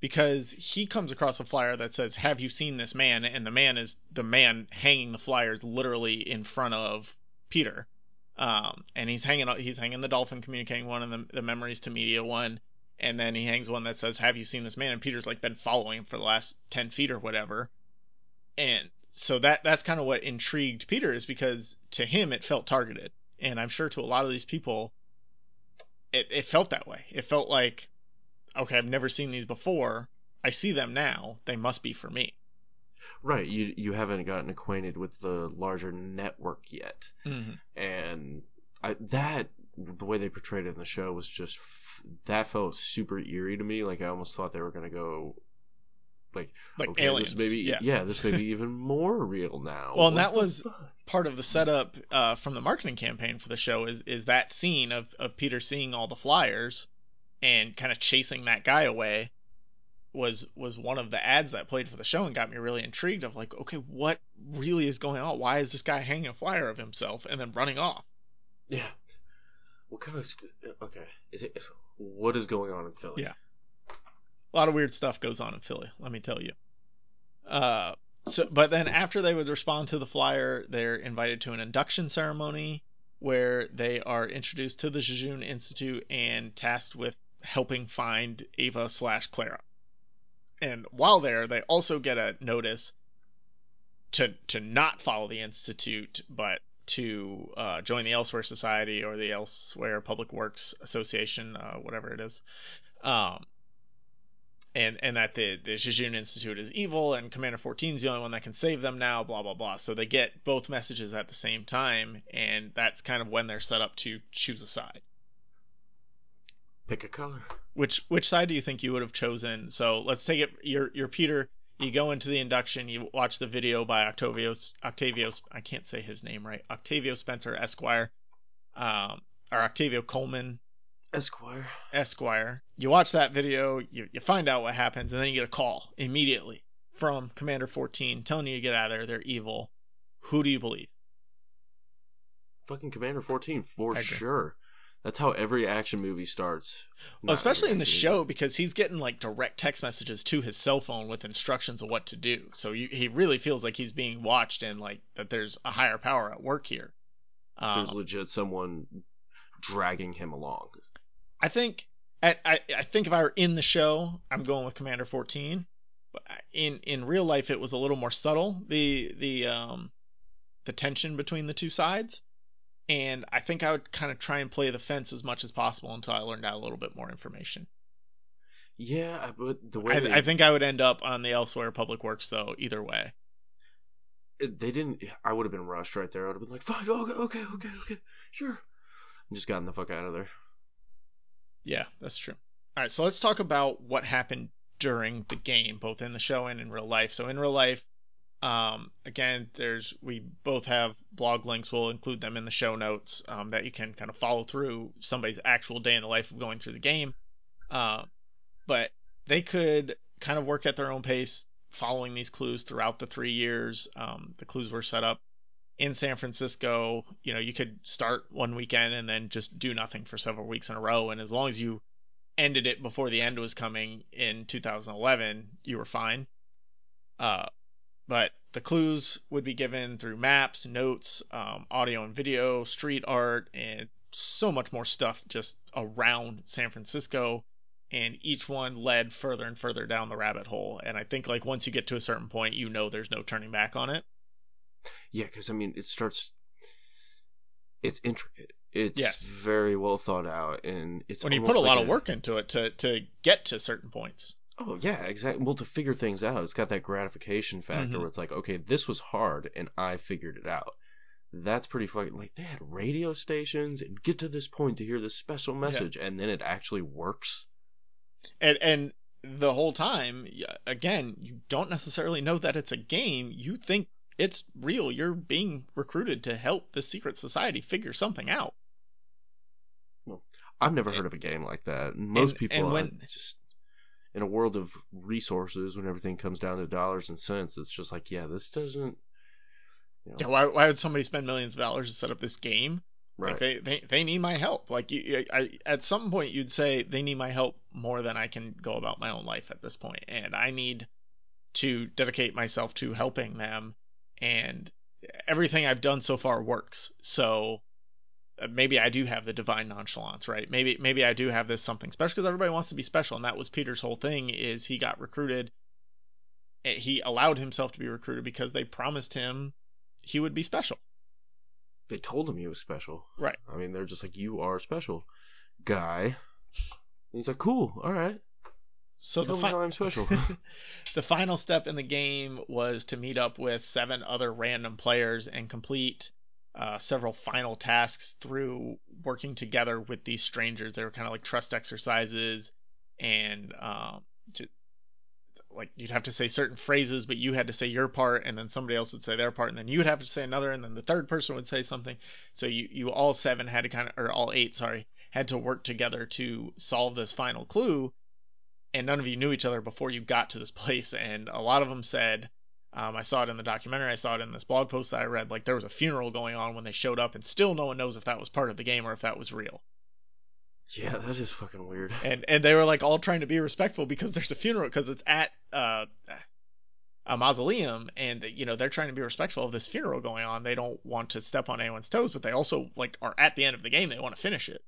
because he comes across a flyer that says, "Have you seen this man?" and the man is the man hanging the flyers literally in front of Peter. Um, and he's hanging he's hanging the dolphin communicating one and the, the memories to media one, and then he hangs one that says, "Have you seen this man?" And Peter's like been following him for the last ten feet or whatever, and so that that's kind of what intrigued Peter is because to him it felt targeted, and I'm sure to a lot of these people, it it felt that way. It felt like, okay, I've never seen these before. I see them now. They must be for me. Right, you you haven't gotten acquainted with the larger network yet, Mm-hmm. and I, that the way they portrayed it in the show was just f- that felt super eerie to me. Like I almost thought they were gonna go like Like okay, aliens. this be yeah. this may be even more real now. Well, and What that was- fuck? part of the setup uh, from the marketing campaign for the show is is that scene of of Peter seeing all the flyers and kind of chasing that guy away was was one of the ads that played for the show and got me really intrigued of like okay what really is going on why is this guy hanging a flyer of himself and then running off yeah. What kind of okay? Is it what is going on in Philly? Yeah. A lot of weird stuff goes on in Philly let me tell you uh so but then after they would respond to the flyer they're invited to an induction ceremony where they are introduced to the Jejune Institute and tasked with helping find Eva slash Clara. And while there, they also get a notice to to not follow the institute, but to uh, join the Elsewhere Society or the Elsewhere Public Works Association, uh, whatever it is. Um, and and that the the Jejune Institute is evil and Commander 14 is the only one that can save them now, blah blah blah. So they get both messages at the same time, and that's kind of when they're set up to choose a side. Pick a color. Which which side do you think you would have chosen? So let's take it. You're you're Peter. You go into the induction. You watch the video by Octavio Octavio. I can't say his name right. Octavio Spencer Esquire, um, or Octavio Coleman Esquire. Esquire. You watch that video, you, you find out what happens, and then you get a call immediately from Commander 14 telling you to get out of there. They're evil. Who do you believe? Fucking Commander 14 for sure. That's how every action movie starts. Well, especially in the action show because he's getting like direct text messages to his cell phone with instructions of what to do. So you, he really feels like he's being watched and like that there's a higher power at work here. Um, There's legit someone dragging him along. I think I, I I think if I were in the show, I'm going with Commander 14. But in in real life, it was a little more subtle the the um the tension between the two sides, and I think I would kind of try and play the fence as much as possible until I learned out a little bit more information. Yeah, but the way I, they, I think I would end up on the elsewhere public works though. Either way. they didn't. I would have been rushed right there. I would have been like, fine, okay, okay, okay, okay, sure. And just gotten the fuck out of there. Yeah, that's true. All right, so let's talk about what happened during the game, both in the show and in real life. So in real life, um, again, there's we both have blog links. We'll include them in the show notes um, that you can kind of follow through somebody's actual day in the life of going through the game. Uh, but they could kind of work at their own pace, following these clues throughout the three years. Um, the clues were set up in San Francisco, you know, you could start one weekend and then just do nothing for several weeks in a row. And as long as you ended it before the end was coming in 2011, you were fine. Uh, but the clues would be given through maps, notes, um, audio and video, street art, and so much more stuff just around San Francisco. And each one led further and further down the rabbit hole. And I think like once you get to a certain point, you know there's no turning back on it. Yeah, because I mean, it starts. It's intricate. It's Yes. very well thought out, and it's when you put a lot like of work into it to to get to certain points. Oh yeah, exactly. Well, to figure things out, it's got that gratification factor Mhm. where it's like, okay, this was hard, and I figured it out. That's pretty fucking like they had radio stations and get to this point to hear this special message, and then it actually works. And and the whole time, again, you don't necessarily know that it's a game. You think it's real. You're being recruited to help the secret society figure something out. Well, I've never And- heard of a game like that. Most and people when- are just in a world of resources when everything comes down to dollars and cents. It's just like, yeah, this doesn't. You know, Yeah, why why would somebody spend millions of dollars to set up this game? right. Like they, they they need my help. Like you, I, at some point you'd say they need my help more than I can go about my own life at this point, and I need to dedicate myself to helping them. And everything I've done so far works. So uh, maybe I do have the divine nonchalance, right? Maybe maybe I do have this something special because everybody wants to be special, and that was Peter's whole thing. Is he got recruited? eh, He allowed himself to be recruited because they promised him he would be special. they told him he was special. Right. I mean, they're just like, you are special, guy. And he's like, cool, all right. So Tell the fi- I'm special. the final step in the game was to meet up with seven other random players and complete uh, several final tasks through working together with these strangers. They were kind of like trust exercises, and um, ju- like you'd have to say certain phrases, but you had to say your part, and then somebody else would say their part, and then you would have to say another, and then the third person would say something. So you you all seven had to kind of, or all eight, sorry, had to work together to solve this final clue and none of you knew each other before you got to this place. And a lot of them said, um, I saw it in the documentary, I saw it in this blog post that I read, like there was a funeral going on when they showed up, and still no one knows if that was part of the game or if that was real. yeah, that is fucking weird. And and they were like all trying to be respectful because there's a funeral because it's at uh, a mausoleum, and you know they're trying to be respectful of this funeral going on. They don't want to step on anyone's toes, but they also like are at the end of the game. They want to finish it.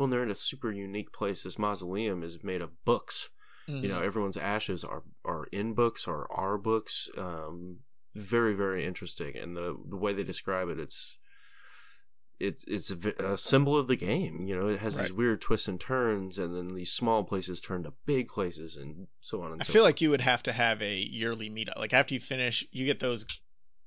Well, they're in a super unique place. This mausoleum is made of books. You know, everyone's ashes are are in books or are books. Um, very very interesting, and the the way they describe it, it's it's it's a, a symbol of the game. You know, it has these weird twists and turns, and then these small places turn to big places, and so on and I so. feel like you would have to have a yearly meetup. Like after you finish, you get those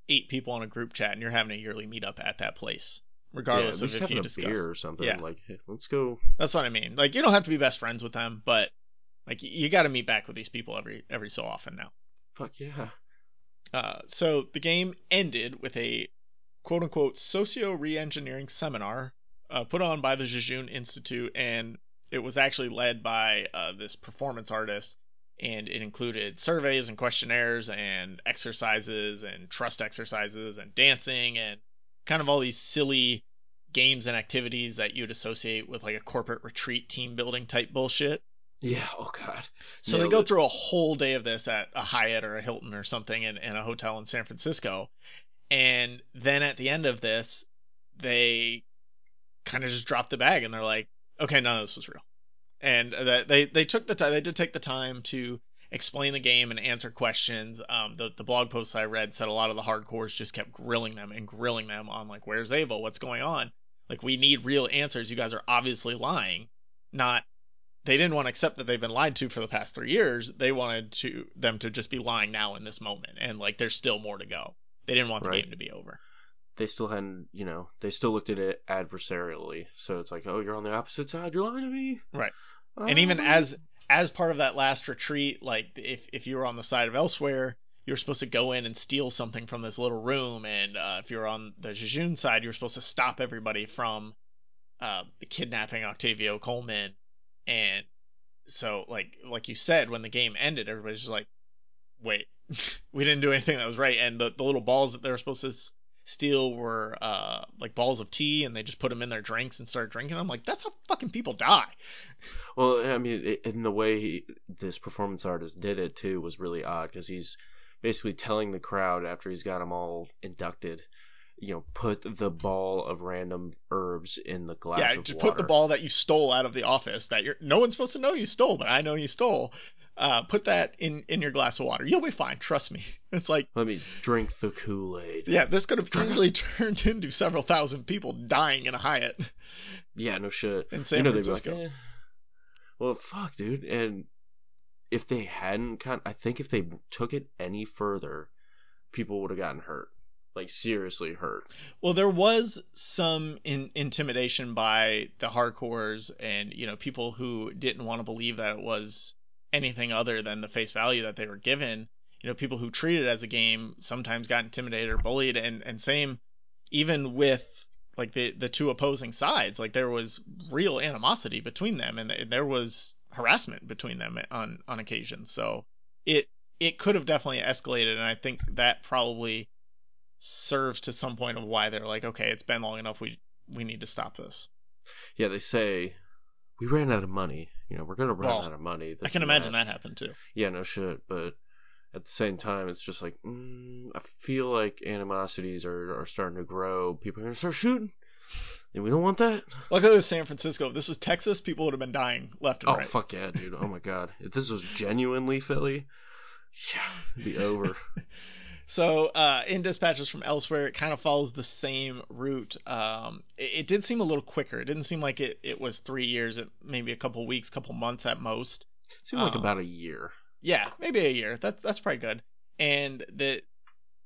eight people on a group chat, and you're having a yearly meetup at that place, regardless least of if you a discuss. beer or something. Yeah. Like, hey, let's go. That's what I mean. Like you don't have to be best friends with them, but like you got to meet back with these people every every so often now. Fuck yeah. Uh, so the game ended with a quote unquote socio reengineering seminar uh, put on by the Jejune Institute, and it was actually led by uh, this performance artist, and it included surveys and questionnaires and exercises and trust exercises and dancing and kind of all these silly games and activities that you'd associate with like a corporate retreat team building type bullshit. Yeah. Oh god. So they go it. through a whole day of this at a Hyatt or a Hilton or something in, in a hotel in San Francisco. And then at the end of this, they kind of just drop the bag and they're like, okay, none of this was real. And that they, they took the time, they did take the time to explain the game and answer questions. Um, the, the blog posts I read said a lot of the hardcores just kept grilling them and grilling them on like, where's Eva? What's going on? Like, we need real answers. You guys are obviously lying, not they didn't want to accept that they've been lied to for the past three years. They wanted to them to just be lying now in this moment, and like there's still more to go. They didn't want the Right. game to be over. They still hadn't, you know, they still looked at it adversarially. So it's like, oh, you're on the opposite side. You're lying to me. Right. and even as as part of that last retreat, like if if you were on the side of elsewhere, you were supposed to go in and steal something from this little room, and uh, if you were on the Jejune side, you were supposed to stop everybody from uh, kidnapping Octavio Coleman, and so like like you said, when the game ended, everybody's just like, wait, we didn't do anything that was right, and the the little balls that they were supposed to steal were uh like balls of tea, and they just put them in their drinks and started drinking them. Like that's how fucking people die. Well, I mean, in the way he, this performance artist did it too was really odd because he's basically telling the crowd after he's got them all inducted, you know, put the ball of random herbs in the glass yeah, just water. put the ball that you stole out of the office that you're no one's supposed to know you stole, but I know you stole. Uh, put that in in your glass of water. You'll be fine. Trust me. It's like Let me drink the Kool Aid. yeah, this could have easily turned into several thousand people dying in a Hyatt Yeah, no shit. in San you know, Francisco. like, eh. Well, fuck, dude. And if they hadn't kind, I think if they took it any further, people would have gotten hurt, like seriously hurt. Well, there was some in, intimidation by the hardcores and you know people who didn't want to believe that it was anything other than the face value that they were given. You know, people who treated it as a game sometimes got intimidated or bullied, and and same even with like the the two opposing sides. Like there was real animosity between them, and there was harassment between them on on occasion. So it it could have definitely escalated, and I think that probably serves to some point of why they're like, okay, it's been long enough. We we need to stop this. Yeah, they say we ran out of money. You know, we're gonna run Well, out of money. I can imagine that. happened too. Yeah, no shit. But at the same time, it's just like mm, I feel like animosities are are starting to grow. People are gonna start shooting, and we don't want that. Luckily, it was San Francisco. If this was Texas, people would have been dying left and Oh right. Oh fuck yeah, dude! Oh my god, if this was genuinely Philly, yeah, it'd be over. So, uh, in dispatches from elsewhere, it kind of follows the same route. Um, it, it did seem a little quicker. It didn't seem like it, it was three years. It maybe a couple weeks, couple months at most. Seemed like Um, about a year. Yeah, maybe a year. That's that's probably good. And the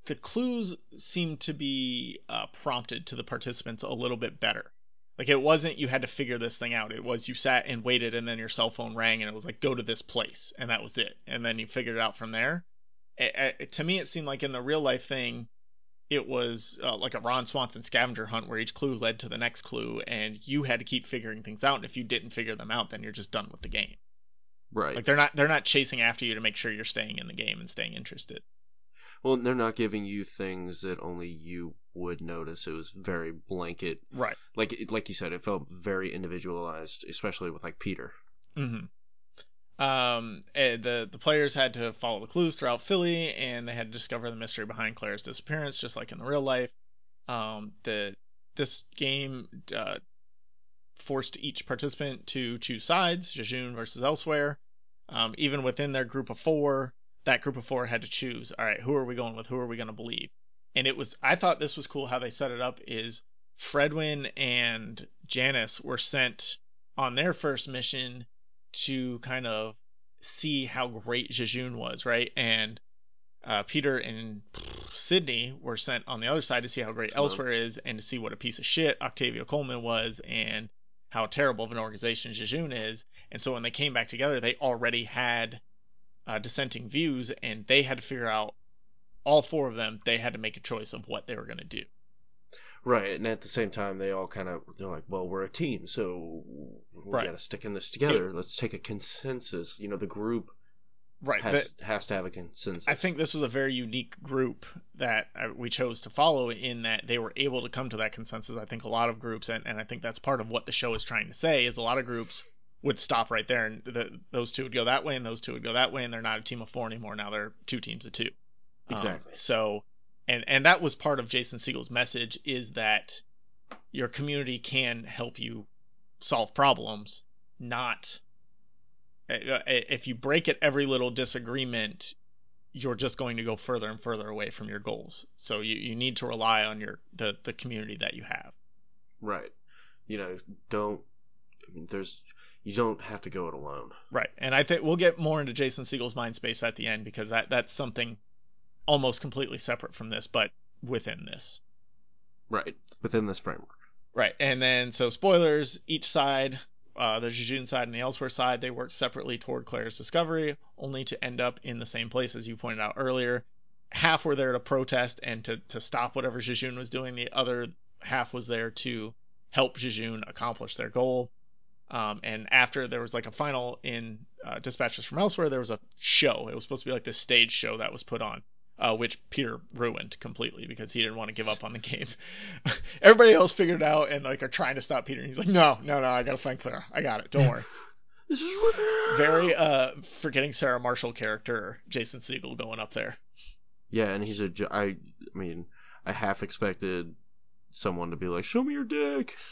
the clues seemed to be uh, prompted to the participants a little bit better. Like it wasn't you had to figure this thing out. It was you sat and waited, and then your cell phone rang, and it was like go to this place, and that was it. And then you figured it out from there. A- a- to me, it seemed like in the real life thing, it was uh, like a Ron Swanson scavenger hunt where each clue led to the next clue, and you had to keep figuring things out. And if you didn't figure them out, then you're just done with the game. Right. Like they're not they're not chasing after you to make sure you're staying in the game and staying interested. well, they're not giving you things that only you would notice. It was very blanket. Right. Like like you said, it felt very individualized, especially with like Peter. Mm-hmm. Um, eh, the the players had to follow the clues throughout Philly, and they had to discover the mystery behind Claire's disappearance, just like in the real life. Um, the this game uh, forced each participant to choose sides, Jejune versus elsewhere. Um, even within their group of four, that group of four had to choose. All right, who are we going with? Who are we going to believe? And it was I thought this was cool how they set it up. Is Fredwynn and Janice were sent on their first mission to kind of see how great Jejune was, right? And uh, Peter and Sydney were sent on the other side to see how great. Elsewhere is and to see what a piece of shit Octavio Coleman was and how terrible of an organization Jejune is. And so when they came back together, they already had uh, dissenting views and they had to figure out, all four of them, they had to make a choice of what they were going to do. Right, and at the same time, they all kind of they're like, well, we're a team, so we Right. got to stick in this together. Let's take a consensus. You know, the group Right. has has to have a consensus. I think this was a very unique group that uh, we chose to follow in that they were able to come to that consensus. I think a lot of groups, and, and I think that's part of what the show is trying to say, is a lot of groups would stop right there, and the, those two would go that way, and those two would go that way, and they're not a team of four anymore. Now they're two teams of two. Um, Exactly. so, and and that was part of Jason Segel's message is that your community can help you solve problems, not uh, if you break at every little disagreement, you're just going to go further and further away from your goals. So you, you need to rely on your the, the community that you have. Right. You know, don't. I mean, there's. you don't have to go it alone. Right. And I think we'll get more into Jason Segel's mind space at the end because that that's something almost completely separate from this, but within this. Right. Within this framework. Right. And then so spoilers, each side, uh, the Jejune side and the Elsewhere side, they work separately toward Claire's discovery, only to end up in the same place as you pointed out earlier. Half were there to protest and to, to stop whatever Jejune was doing. The other half was there to help Jejune accomplish their goal. Um, and after there was like a final in uh, Dispatches from Elsewhere, there was a show. It was supposed to be like this stage show that was put on, uh, which Peter ruined completely because he didn't want to give up on the game. Everybody else figured it out and like are trying to stop Peter, and he's like, "No, no, no, I gotta find Clara. I got it. Don't worry." This is real. Very uh, forgetting Sarah Marshall character, Jason Segel going up there. Yeah, and he's a. ju- I, I mean, I half expected someone to be like, "Show me your dick."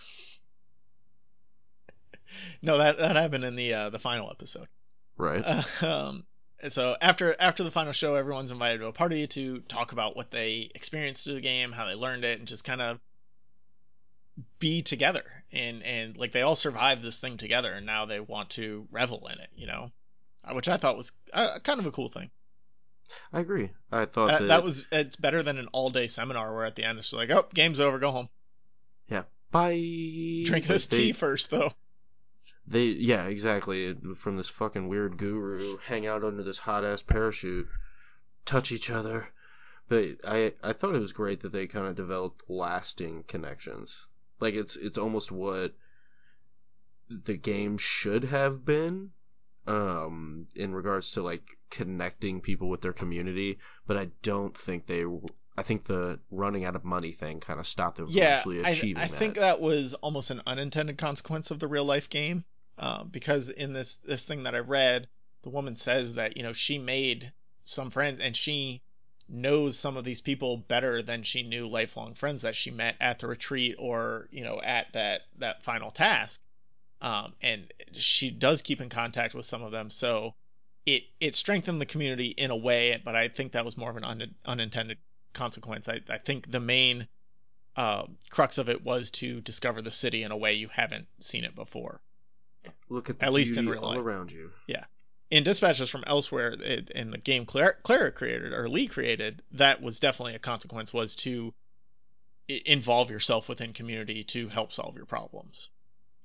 No, that that happened in the uh, the final episode. Right. Uh, um, and so after after the final show, everyone's invited to a party to talk about what they experienced through the game, how they learned it, and just kind of be together. And and like they all survived this thing together, and now they want to revel in it, you know, Uh, which I thought was uh, kind of a cool thing. I agree. I thought Uh, that, that was it's better than an all day seminar where at the end it's like, oh, game's over, go home. yeah. Bye. Drink this they, tea first though. They yeah exactly from this fucking weird guru hang out under this hot ass parachute, touch each other, but I I thought it was great that they kind of developed lasting connections. Like it's it's almost what the game should have been, um, in regards to like connecting people with their community. But I don't think they. I think the running out of money thing kind of stopped them from yeah, actually I, achieving I that. think that was almost an unintended consequence of the real life game, uh, because in this this thing that I read, the woman says that you know she made some friends and she knows some of these people better than she knew lifelong friends that she met at the retreat or you know at that that final task, um, and she does keep in contact with some of them, so it it strengthened the community in a way, but I think that was more of an un, unintended consequence. I, I think the main uh, crux of it was to discover the city in a way you haven't seen it before. Look at the at least in real all life. around you. Yeah. In Dispatches from Elsewhere, it, in the game Clara, Clara created or Lee created, that was definitely a consequence was to involve yourself within community to help solve your problems,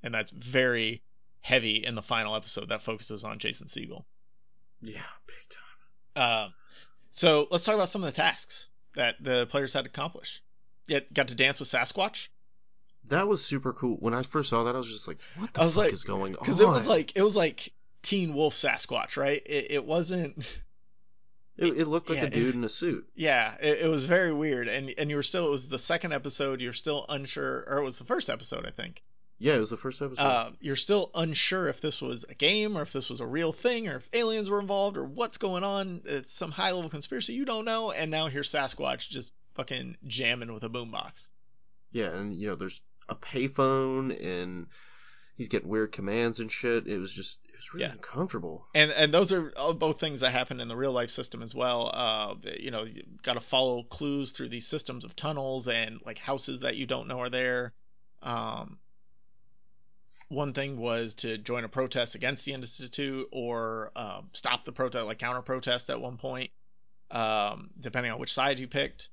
and that's very heavy in the final episode that focuses on Jason Segel. Yeah, big time. Um, so let's talk about some of the tasks that the players had to accomplish. Get got to dance with Sasquatch. That was super cool. When I first saw that, I was just like, "What the I was fuck like- is going on?" because it was like it was like Teen Wolf Sasquatch, right? It, it wasn't. it, it looked like yeah, a dude in a suit. Yeah, it, it was very weird, and and you were still. It was the second episode. You're still unsure, or it was the first episode, I think. Yeah, it was the first episode. Uh, you're still unsure if this was a game or if this was a real thing or if aliens were involved or what's going on. It's some high level conspiracy you don't know, and now here's Sasquatch just fucking jamming with a boombox. yeah, and you know, there's a payphone, and he's getting weird commands and shit. It was just, it was really Yeah. uncomfortable. and and those are both things that happen in the real life system as well. Uh, you know, you got to follow clues through these systems of tunnels and like houses that you don't know are there. Um, one thing was to join a protest against the institute or um, stop the protest, like counter protest at one point, um, depending on which side you picked.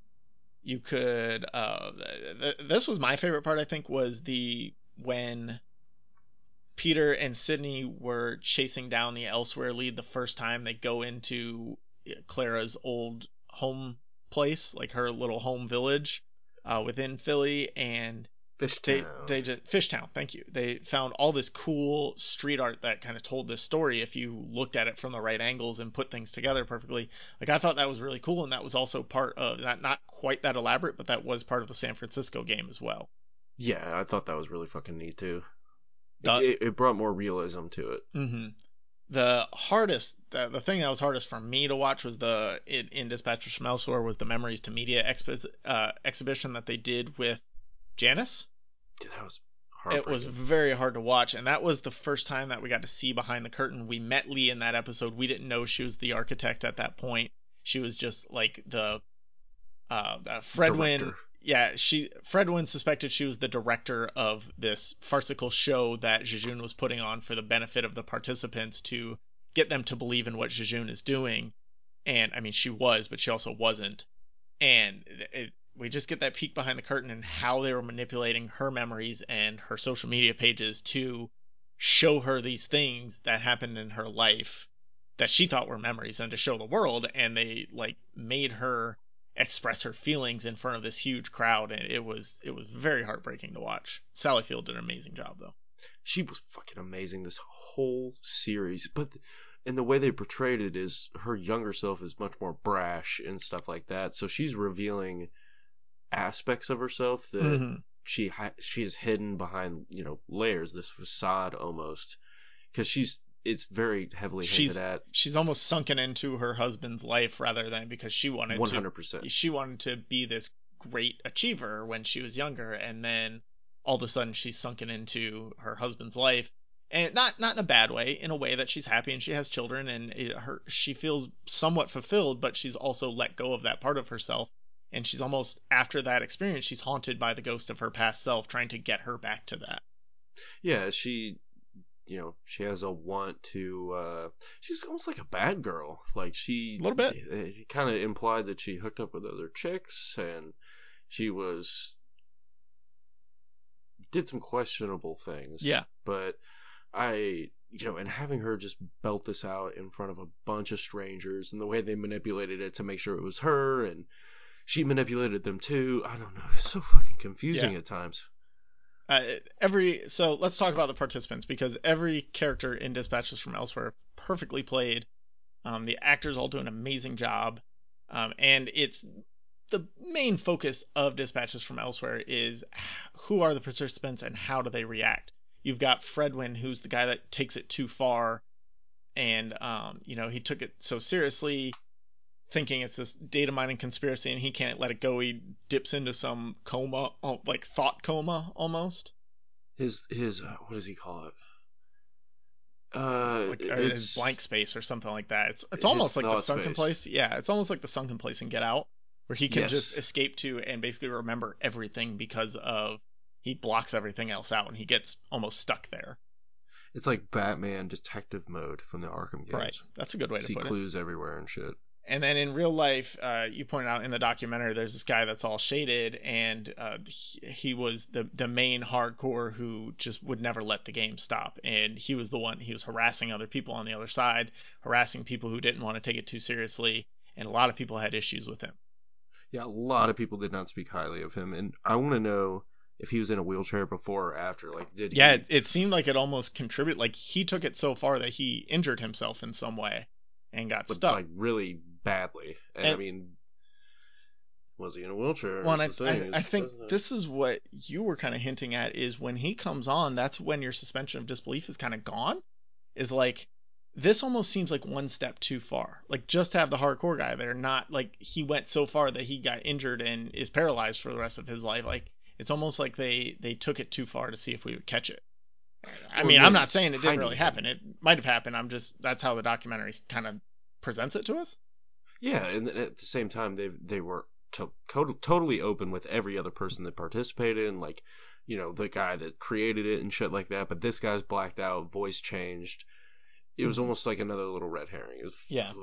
You could. Uh, th- th- this was my favorite part. I think was the when Peter and Sydney were chasing down the Elsewhere lead the first time they go into Clara's old home place, like her little home village uh, within Philly, and Fish they Town. they just Fishtown, thank you. They found all this cool street art that kind of told this story if you looked at it from the right angles and put things together perfectly. Like I thought that was really cool, and that was also part of not not quite that elaborate, but that was part of the San Francisco game as well. yeah, I thought that was really fucking neat too. The- it, it brought more realism to it. hmm The hardest, the, the thing that was hardest for me to watch was the in, in Dispatches from Elsewhere was the Memories to Media expo- uh, exhibition that they did with Janice. Dude, that was hard. It was very hard to watch, and that was the first time that we got to see behind the curtain. We met Lee in that episode. We didn't know she was the architect at that point. She was just like the uh, uh Fredwynn. Director. yeah, she Fredwynn suspected she was the director of this farcical show that Jejune was putting on for the benefit of the participants to get them to believe in what Jejune is doing. And I mean, she was, but she also wasn't. And it, we just get that peek behind the curtain and how they were manipulating her memories and her social media pages to show her these things that happened in her life that she thought were memories and to show the world and they like made her express her feelings in front of this huge crowd and it was it was very heartbreaking to watch. Sally Field did an amazing job though. She was fucking amazing this whole series, but and the way they portrayed it is her younger self is much more brash and stuff like that. So she's revealing aspects of herself that mm-hmm. she she is hidden behind you know layers, this facade almost, because she's it's very heavily she's, hinted at. She's almost sunken into her husband's life rather than because she wanted 100%. to. She wanted to be this great achiever when she was younger, and then all of a sudden she's sunken into her husband's life, and not not in a bad way, in a way that she's happy and she has children and it, her she feels somewhat fulfilled, but she's also let go of that part of herself, and she's almost after that experience she's haunted by the ghost of her past self, trying to get her back to that. Yeah, she you know she has a want to uh she's almost like a bad girl. Like she a little bit. it kind of implied that she hooked up with other chicks and she was did some questionable things. Yeah. But i you know and having her just belt this out in front of a bunch of strangers and the way they manipulated it to make sure it was her and she manipulated them too i don't know it's so fucking confusing yeah. at times uh, every so let's talk about the participants because every character in Dispatches from Elsewhere perfectly played. Um, the actors all do an amazing job, um, and it's the main focus of Dispatches from Elsewhere is who are the participants and how do they react. You've got Fredwynn, who's the guy that takes it too far, and um, you know he took it so seriously thinking it's this data mining conspiracy and he can't let it go. He dips into some coma, oh, like thought coma almost. His his uh, what does he call it? Uh, like it's blank space or something like that. It's it's almost like the sunken space. place. Yeah, it's almost like the sunken place in Get Out, where he can yes. just escape to and basically remember everything because of he blocks everything else out and he gets almost stuck there. It's like Batman detective mode from the Arkham games. Right, that's a good way See to put it. See clues everywhere and shit. And then in real life, uh, you pointed out in the documentary, there's this guy that's all shaded, and uh, he, he, was the the main hardcore who just would never let the game stop. And he was the one he was harassing other people on the other side, harassing people who didn't want to take it too seriously, and a lot of people had issues with him. Yeah, a lot of people did not speak highly of him, and I want to know if he was in a wheelchair before or after. Like, did he? Yeah, it, it seemed like it almost contributed. Like he took it so far that he injured himself in some way and got but, stuck. Like really badly. And, and I mean, was he in a wheelchair? Well, I, I, I think this is what you were kind of hinting at is when he comes on, that's when your suspension of disbelief is kind of gone. Is like this almost seems like one step too far. Like just have the hardcore guy there, not like he went so far that he got injured and is paralyzed for the rest of his life. Like it's almost like they they took it too far to see if we would catch it. I well, mean, I'm not saying it didn't really happen. It might have happened. I'm just that's how the documentary kind of presents it to us. Yeah, and at the same time, they they were to, totally open with every other person that participated, and like, you know, the guy that created it and shit like that. But this guy's blacked out, voice changed. It was mm-hmm. almost like another little red herring. It was yeah.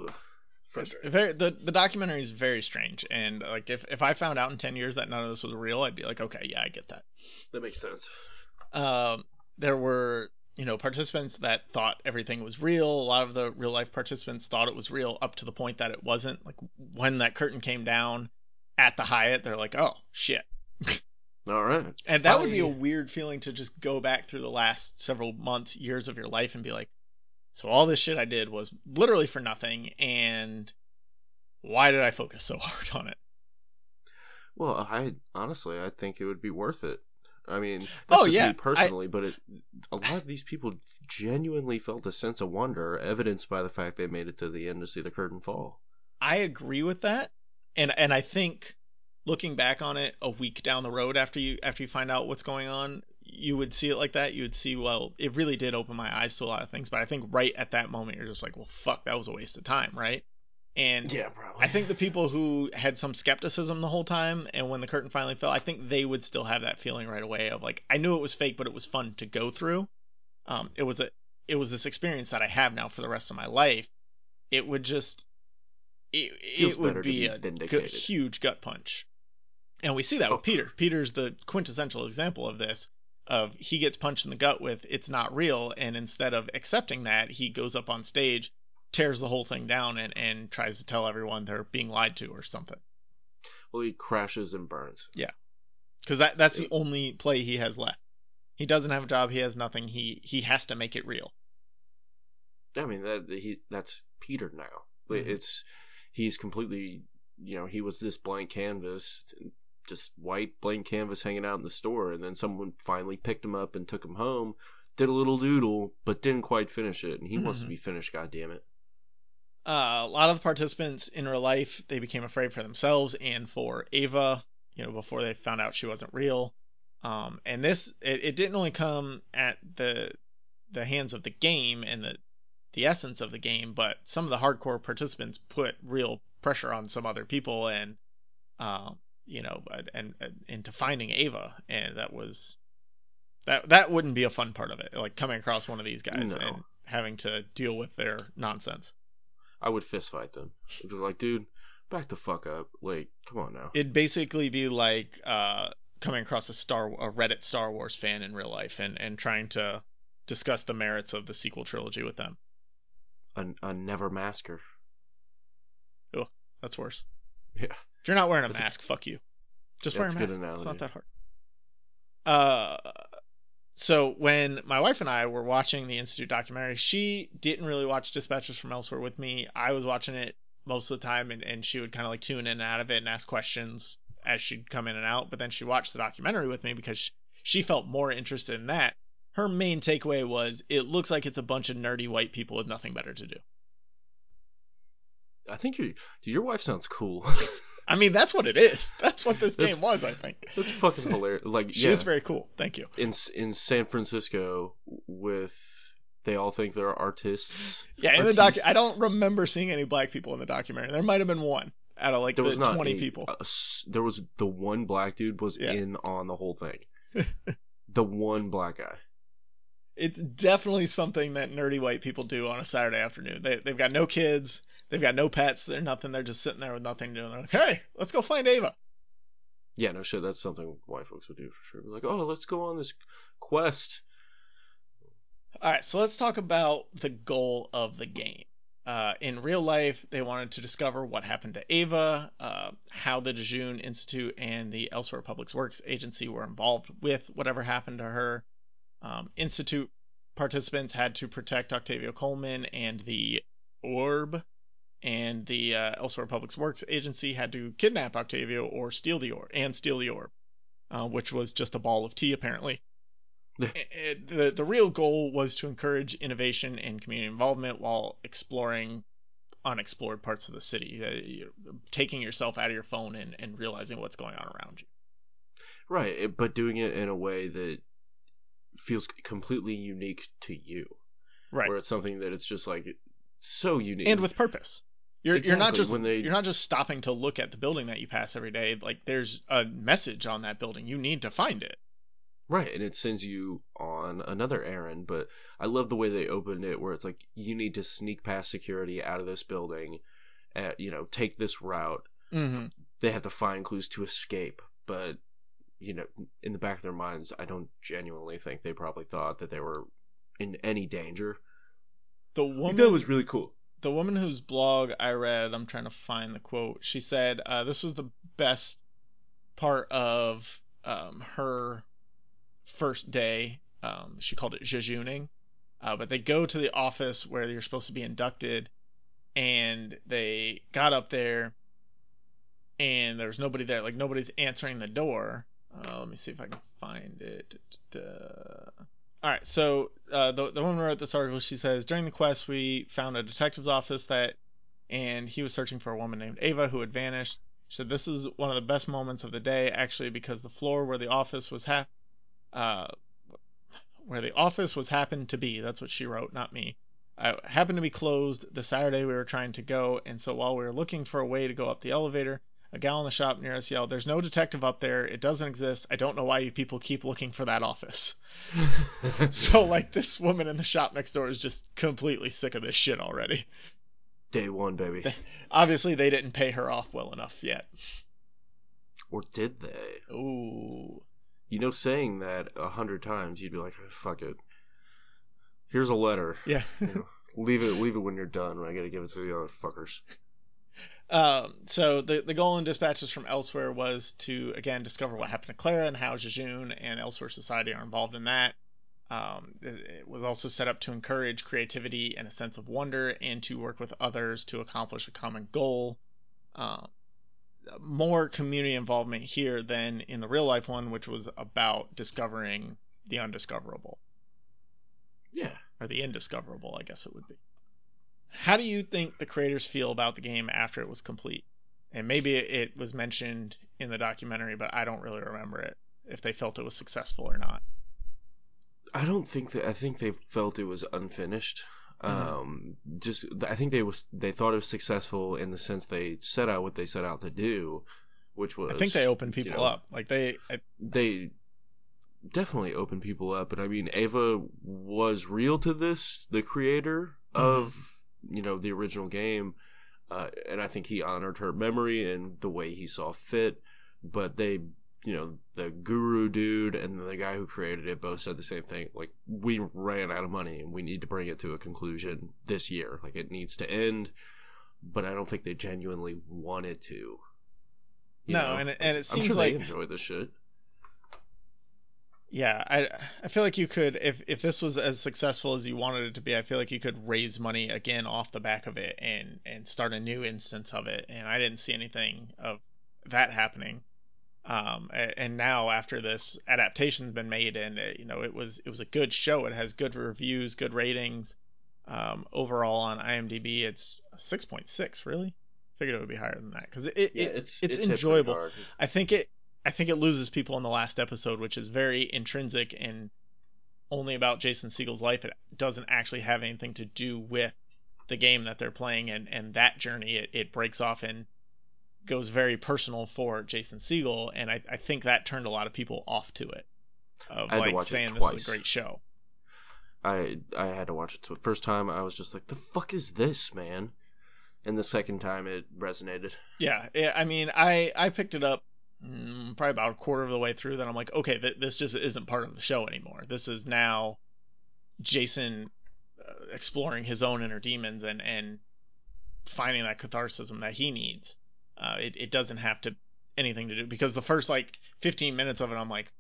frustrating. Very, the the documentary is very strange, and like if if I found out in ten years that none of this was real, I'd be like, okay, yeah, I get that. That makes sense. Um, there were you know, participants that thought everything was real. A lot of the real life participants thought it was real up to the point that it wasn't. Like when that curtain came down at the Hyatt, they're like, oh, shit. All right. And that would be a weird feeling to just go back through the last several months, years of your life and be like, so all this shit I did was literally for nothing. And why did I focus so hard on it? Well, I honestly, I think it would be worth it. I mean, that's oh, just yeah. me personally, I, but it, a lot of these people genuinely felt a sense of wonder, evidenced by the fact they made it to the end to see the curtain fall. I agree with that, and and I think looking back on it a week down the road after you after you find out what's going on, you would see it like that. You would see, well, it really did open my eyes to a lot of things, but I think right at that moment you're just like, well, fuck, that was a waste of time, right? And Yeah, probably. I think the people who had some skepticism the whole time, and when the curtain finally fell, I think they would still have that feeling right away of like, I knew it was fake, but it was fun to go through. Um, it was a, it was this experience that I have now for the rest of my life. It would just, it, it would be be a gu- huge gut punch. And we see that Oh, with Peter. Peter's the quintessential example of this. Of he gets punched in the gut with it's not real, and instead of accepting that, he goes up on stage, tears the whole thing down, and, and tries to tell everyone they're being lied to or something. Well, he crashes and burns. Yeah, because that that's the only play he has left. He doesn't have a job. He has nothing. He he has to make it real. I mean that he that's Peter now. Mhm. It's he's completely you know he was this blank canvas, just white blank canvas hanging out in the store, and then someone finally picked him up and took him home, did a little doodle, but didn't quite finish it, and he wants to Mhm. be finished. God damn it! Uh, a lot of the participants in real life they became afraid for themselves and for Eva. You know, before they found out she wasn't real. Um, and this it, it didn't only come at the the hands of the game and the the essence of the game, but some of the hardcore participants put real pressure on some other people and um, you know, and, and, and into finding Eva, and that was that that wouldn't be a fun part of it, like coming across one of these guys No. and having to deal with their nonsense. I would fist fight them. I'd be like, dude, back the fuck up. Like, come on now. It'd basically be like uh, coming across a Star a Reddit Star Wars fan in real life and and trying to discuss the merits of the sequel trilogy with them. A, a never masker. Oh, that's worse. Yeah. If you're not wearing a That's a- mask, fuck you. Just Yeah, wear a that's good mask. It's not that hard. Uh, so when my wife and I were watching the Institute documentary, she didn't really watch Dispatches from Elsewhere with me. I was watching it most of the time, and, and she would kind of like tune in and out of it and ask questions as she'd come in and out. But then she watched the documentary with me because she, felt more interested in that. Her main takeaway was it looks like it's a bunch of nerdy white people with nothing better to do. I think your your wife sounds cool. I mean, that's what it is. That's what this game was, I think. That's fucking hilarious. Like, She yeah, is very cool. Thank you. in in San Francisco with they all think they're artists. Yeah, in the doc, I don't remember seeing any black people in the documentary. There might have been one out of like There the was not 20 a- people. a there was the one black dude was Yeah. in on the whole thing. the one black guy. It's definitely something that nerdy white people do on a Saturday afternoon. They they've got no kids, they've got no pets, they're nothing. They're just sitting there with nothing to do. And they're like, hey, let's go find Eva. Yeah, no shit. That's something white folks would do for sure. Like, oh, let's go on this quest. All right, so let's talk about the goal of the game. Uh, in real life, they wanted to discover what happened to Eva, uh, how the Jejune Institute and the Elsewhere Public Works Agency were involved with whatever happened to her. Um, Institute participants had to protect Octavio Coleman and the Orb, and the uh, Elsewhere Public Works Agency had to kidnap Octavio or steal the Orb, and steal the Orb, uh, which was just a ball of tea apparently it- the the real goal was to encourage innovation and community involvement while exploring unexplored parts of the city, uh, taking yourself out of your phone and, and realizing what's going on around you. Right, but doing it in a way that feels completely unique to you. Right. Where it's something that it's just like so unique. And with purpose. You're you're not just when they- you're not just stopping to look at the building that you pass every day. Like there's a message on that building. You need to find it. Right, and it sends you on another errand, but I love the way they opened it where it's like you need to sneak past security out of this building, at, you know, take this route. Mm-hmm. They have to find clues to escape, but you know, in the back of their minds, I don't genuinely think they probably thought that they were in any danger. The woman that was really cool. The woman whose blog I read, I'm trying to find the quote. She said uh, this was the best part of um, her first day. Um, she called it jejooning. Uh, but they go to the office where you're supposed to be inducted, and they got up there, and there was nobody there. Like nobody's answering the door. Uh, let me see if I can find it. All right, so uh, the the woman wrote this article, she says during the quest we found a detective's office that, and he was searching for a woman named Eva who had vanished. She said this is one of the best moments of the day actually because the floor where the office was ha- uh, where the office was happened to be. That's what she wrote, not me. I happened to be closed the Saturday we were trying to go, and so while we were looking for a way to go up the elevator, a gal in the shop near us yelled, "There's no detective up there. It doesn't exist. I don't know why you people keep looking for that office." so like this woman in the shop next door is just completely sick of this shit already. Day one, baby. Obviously, they didn't pay her off well enough yet. Or did they? Ooh. You know, saying that a hundred times, you'd be like, "Oh, "Fuck it." Here's a letter. Yeah. You know, leave it. Leave it when you're done. I gotta give it to the other fuckers. Um, so the the goal in dispatches from elsewhere was to again discover what happened to Clara and how Jejune and Elsewhere Society are involved in that. Um, it, it was also set up to encourage creativity and a sense of wonder, and to work with others to accomplish a common goal. Um, more community involvement here than in the real life one, which was about discovering the undiscoverable Yeah. or the indiscoverable, I guess it would be. How do you think the creators feel about the game after it was complete? And maybe it was mentioned in the documentary, but I don't really remember it. If they felt it was successful or not. I don't think that. I think they felt it was unfinished. Mhm. Um, just I think they was they thought it was successful in the sense they set out what they set out to do, which was I think they opened you people know, up. Like they, I, They definitely opened people up, and I mean Eva was real to this, the creator of you know the original game, uh, and I think he honored her memory and the way he saw fit. But they, you know, the guru dude and the guy who created it both said the same thing. Like we ran out of money and we need to bring it to a conclusion this year. Like it needs to end. But I don't think they genuinely wanted to. No, know? and it- and it I'm seems sure like- they enjoy the shit. Yeah, I, I feel like you could, if if this was as successful as you wanted it to be, I feel like you could raise money again off the back of it and and start a new instance of it. And I didn't see anything of that happening. Um, and now after this adaptation's been made, and uh, you know it was it was a good show. It has good reviews, good ratings. Um, overall on IMDb, it's a 6.6. Really, figured it would be higher than that because it, it, Yeah, it it's it's hit enjoyable. I think it I think it loses people in the last episode, which is very intrinsic and only about Jason Segel's life. It doesn't actually have anything to do with the game that they're playing and, and that journey it, it breaks off and goes very personal for Jason Segel and I, I think that turned a lot of people off to it. Of I had to like saying this is a great show. I I had to watch it. So the first time I was just like, "The fuck is this, man?" And the second time it resonated. Yeah, yeah, I mean, I I picked it up probably about a quarter of the way through. Then I'm like, okay, th- this just isn't part of the show anymore. This is now Jason uh, exploring his own inner demons and and finding that catharsis that he needs. Uh, it it doesn't have to anything to do because the first like 15 minutes of it, I'm like,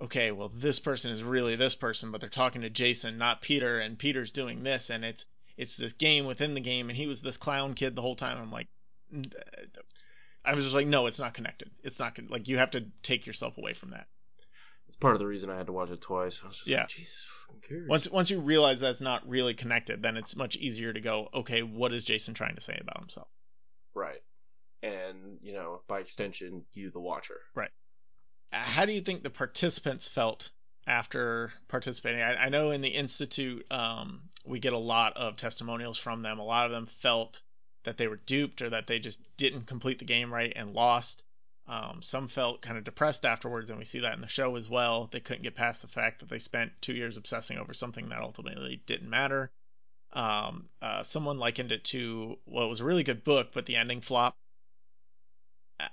okay, well this person is really this person, but they're talking to Jason, not Peter, and Peter's doing this, and it's it's this game within the game, and he was this clown kid the whole time. I'm like, n- I was just like, no, it's not connected. It's not con- like you have to take yourself away from that. It's part of the reason I had to watch it twice. I was just Yeah. like, Jesus. Once once you realize that's not really connected, then it's much easier to go, okay, what is Jason trying to say about himself? Right. And, you know, by extension, you the watcher. Right. How do you think the participants felt after participating? I, I know in the institute, um, we get a lot of testimonials from them. A lot of them felt that they were duped or that they just didn't complete the game right and lost. Um, some felt kind of depressed afterwards, and we see that in the show as well. They couldn't get past the fact that they spent two years obsessing over something that ultimately didn't matter. Um, uh, someone likened it to well, it was a really good book, but the ending flop. Uh,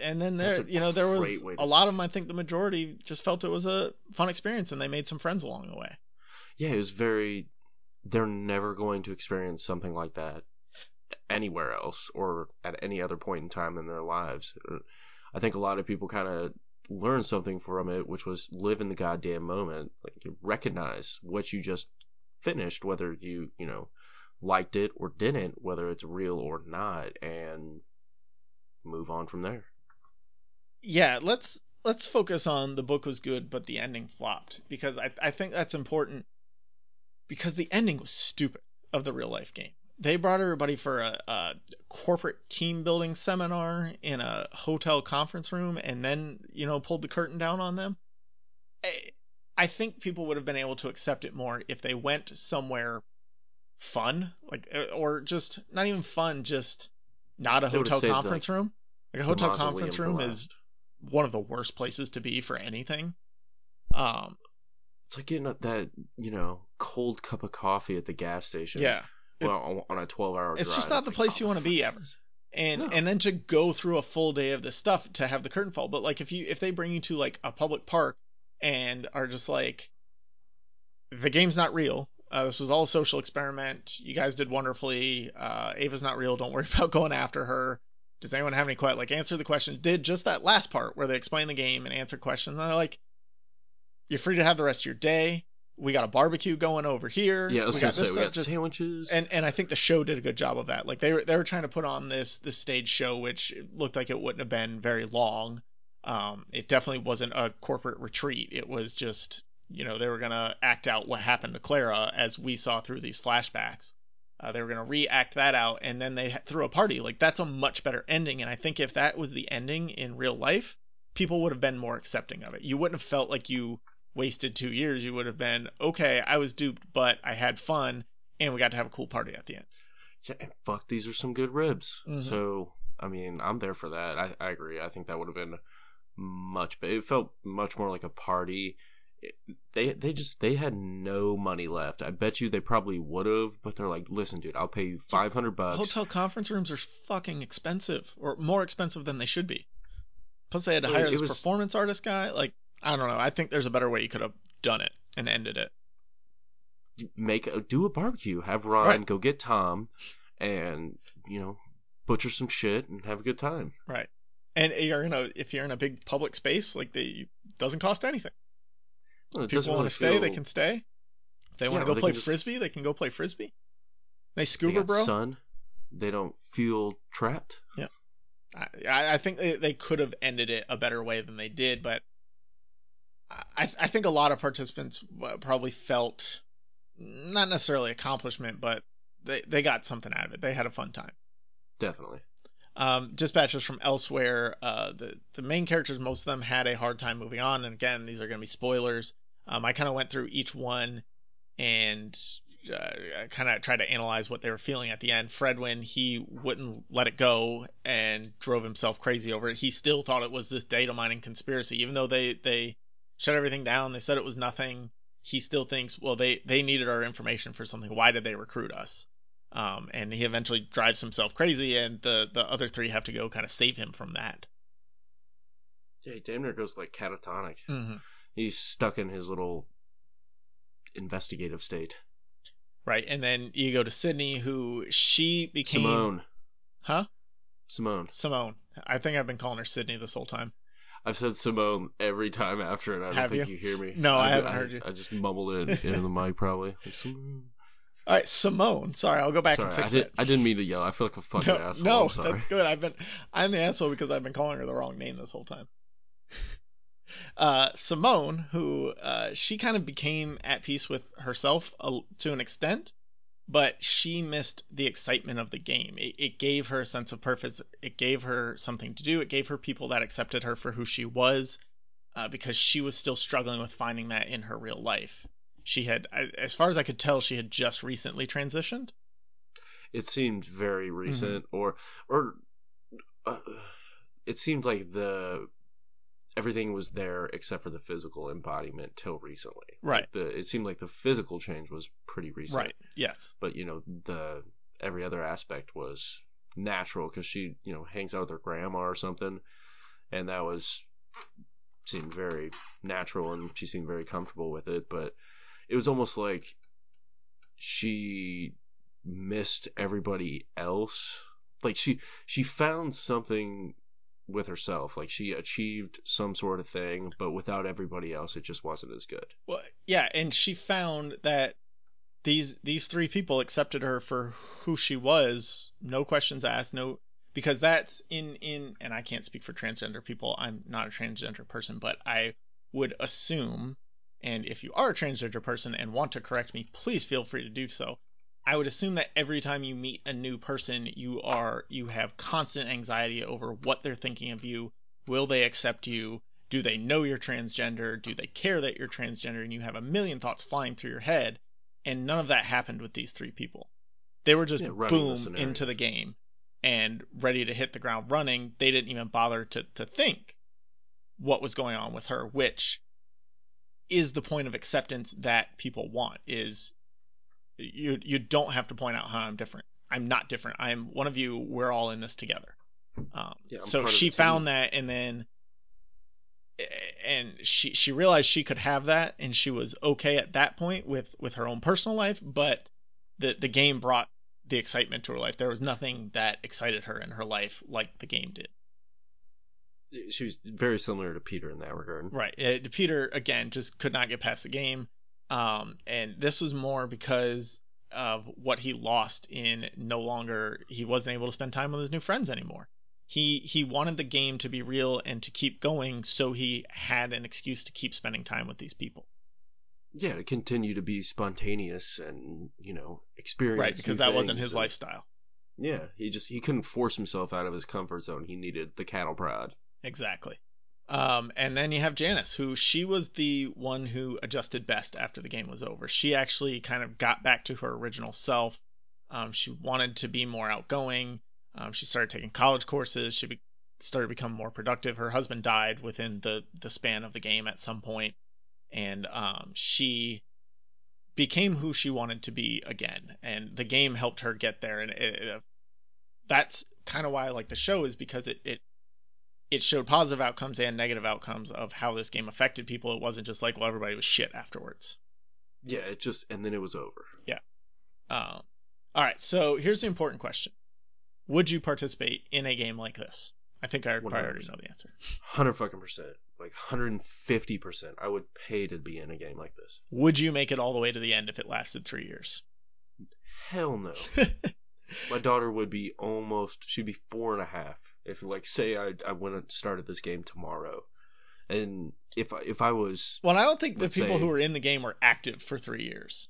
and then there, you know, there was great way to a lot of them. I think the majority just felt it was a fun experience, and they made some friends along the way. Yeah, it was very. They're never going to experience something like that anywhere else or at any other point in time in their lives. I think a lot of people kind of learned something from it, which was live in the goddamn moment. Like, recognize what you just finished, whether you, you know, liked it or didn't, whether it's real or not, and move on from there. yeah, let's let's focus on the book was good, but the ending flopped because I I think that's important because the ending was stupid of the real life game. They brought everybody for a, a corporate team building seminar in a hotel conference room and then you know pulled the curtain down on them. I, I think people would have been able to accept it more if they went somewhere fun, like uh, or just not even fun, just not a They hotel conference room. Like a hotel conference room is one of the worst places to be for anything. Um, It's like getting a- that, you know, cold cup of coffee at the gas station. yeah. Well, on a 12 hour drive. It's just not the place you wanna be ever. and No. and then to go through a full day of this stuff to have the curtain fall. But like if you if they bring you to like a public park and are just like the game's not real. Uh, this was all a social experiment. You guys did wonderfully. Uh, Eva's not real. Don't worry about going after her. Does anyone have any questions like answer the question? Did just that last part where they explain the game and answer questions and they're like you're free to have the rest of your day we got a barbecue going over here Yeah, I was we going got to this say, we got sandwiches. and and I think the show did a good job of that. Like they were they were trying to put on this this stage show, which looked like it wouldn't have been very long. Um, it definitely wasn't a corporate retreat. It was just you know they were gonna act out what happened to Clara as we saw through these flashbacks. Uh, they were gonna react that out, and then they threw a party. Like that's a much better ending. And I think if that was the ending in real life, people would have been more accepting of it. You wouldn't have felt like you wasted two years. You would have been okay. I was duped, but I had fun, and we got to have a cool party at the end. yeah, and fuck, these are some good ribs. Mhm. So, I mean, I'm there for that. I, I agree. I think that would have been much better. It felt much more like a party. It, they they just they had no money left. I bet you they probably would have, but they're like, listen, dude, I'll pay you five hundred bucks. Hotel conference rooms are fucking expensive, or more expensive than they should be. Plus, they had to hire it this was- performance artist guy. Like, I don't know. I think there's a better way you could have done it and ended it. Make a, do a barbecue. Have Ron Right. go get Tom, and you know, butcher some shit and have a good time. Right. And you're in a if you're in a big public space, like they doesn't cost anything. Well, People want to stay, they can stay. If they want to go play just- frisbee, they can go play frisbee. Nice They scuba, got bro. sun. They don't feel trapped. Yeah. I, I think they, they could have ended it a better way than they did, but I, I think a lot of participants uh, probably felt not necessarily accomplishment, but they, they got something out of it. They had a fun time. Definitely. Um, dispatches from elsewhere. Uh, the the main characters, most of them had a hard time moving on, and again, these are going to be spoilers. Um, I kind of went through each one and uh, kind of tried to analyze what they were feeling at the end. Fredwynn, he wouldn't let it go and drove himself crazy over it. He still thought it was this data mining conspiracy, even though they they shut everything down. They said it was nothing. He still thinks, well, they they needed our information for something. Why did they recruit us? Um, and he eventually drives himself crazy, and the the other three have to go kind of save him from that. Yeah, he damn near goes like catatonic. Mm-hmm. He's stuck in his little investigative state. Right, and then you go to Sydney, who she became Simone. huh? Simone. Simone. I think I've been calling her Sydney this whole time. I've said Simone every time after it. I don't Have think you? you? hear me. No, I haven't I, heard you. I just mumbled it into the mic probably. Like, All right, Simone. Sorry, I'll go back Sorry, and I, fix did, it. I didn't mean to yell. I feel like a fucking no, asshole. no that's good. I've been I'm the asshole because I've been calling her the wrong name this whole time. Uh, Simone, who uh, she kind of became at peace with herself uh, to an extent, but she missed the excitement of the game. It, it gave her a sense of purpose. It gave her something to do. It gave her people that accepted her for who she was, uh, because she was still struggling with finding that in her real life. She had, as far as I could tell, she had just recently transitioned. it seemed very Mm-hmm. recent or or uh, it seemed like the everything was there except for the physical embodiment till recently Right. Like, the it seemed like the physical change was pretty recent Right. Yes. but you know the every other aspect was natural because she you know hangs out with her grandma or something and that was seemed very natural and she seemed very comfortable with it but it was almost like she missed everybody else like she she found something with herself like she achieved some sort of thing but without everybody else it just wasn't as good Well, yeah, and she found that these these three people accepted her for who she was, no questions asked, no because that's in in and I can't speak for transgender people. I'm not a transgender person, but I would assume and if you are a transgender person and want to correct me, please feel free to do so. I would assume that every time you meet a new person, you are you have constant anxiety over what they're thinking of you. Will they accept you? Do they know you're transgender? Do they care that you're transgender? And you have a million thoughts flying through your head. And none of that happened with these three people. They were just Yeah, running the boom into the game and ready to hit the ground running. They didn't even bother to, to think what was going on with her, which is the point of acceptance that people want is you you don't have to point out how I'm different. I'm not different. I'm one of you. We're all in this together. Um, Yeah, so she found that, and then and she she realized she could have that, and she was okay at that point with with her own personal life. But the the game brought the excitement to her life. There was nothing that excited her in her life like the game did. She was very similar to Peter in that regard. Right. Uh, Peter again just could not get past the game, um, and this was more because of what he lost in no longer he wasn't able to spend time with his new friends anymore. He he wanted the game to be real and to keep going, so he had an excuse to keep spending time with these people. Yeah, to continue to be spontaneous and you know experience. Right, because that wasn't his and- lifestyle. Yeah, he just he couldn't force himself out of his comfort zone. He needed the cattle prod. Exactly. Um, and then you have Janice, who she was the one who adjusted best after the game was over. She actually kind of got back to her original self. Um, she wanted to be more outgoing. Um, she started taking college courses. She be- started becoming more productive. Her husband died within the the span of the game at some point, and um, she became who she wanted to be again. And the game helped her get there. And it, it, that's kind of why I like the show is because it it it showed positive outcomes and negative outcomes of how this game affected people. It wasn't just like, well, everybody was shit afterwards. Yeah, it just and then it was over. Yeah. Um, all right, so here's the important question: Would you participate in a game like this? I think I probably already know the answer. Hundred fucking percent, like hundred and fifty percent. I would pay to be in a game like this. Would you make it all the way to the end if it lasted three years? Hell no. My daughter would be almost. She'd be four and a half if, like, say I I went and started this game tomorrow, and if I, if I was well, I don't think the people say- who were in the game were active for three years.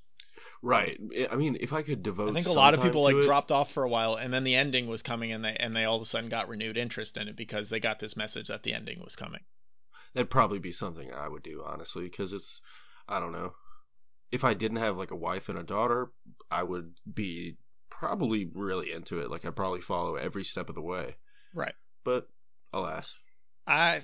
right, I mean, if I could devote. I think a lot of people like it- dropped off for a while, and then the ending was coming, and they and they all of a sudden got renewed interest in it because they got this message that the ending was coming. That'd probably be something I would do, honestly, because it's, I don't know. If I didn't have like a wife and a daughter, I would be probably really into it. Like I'd probably follow every step of the way. Right. But alas, I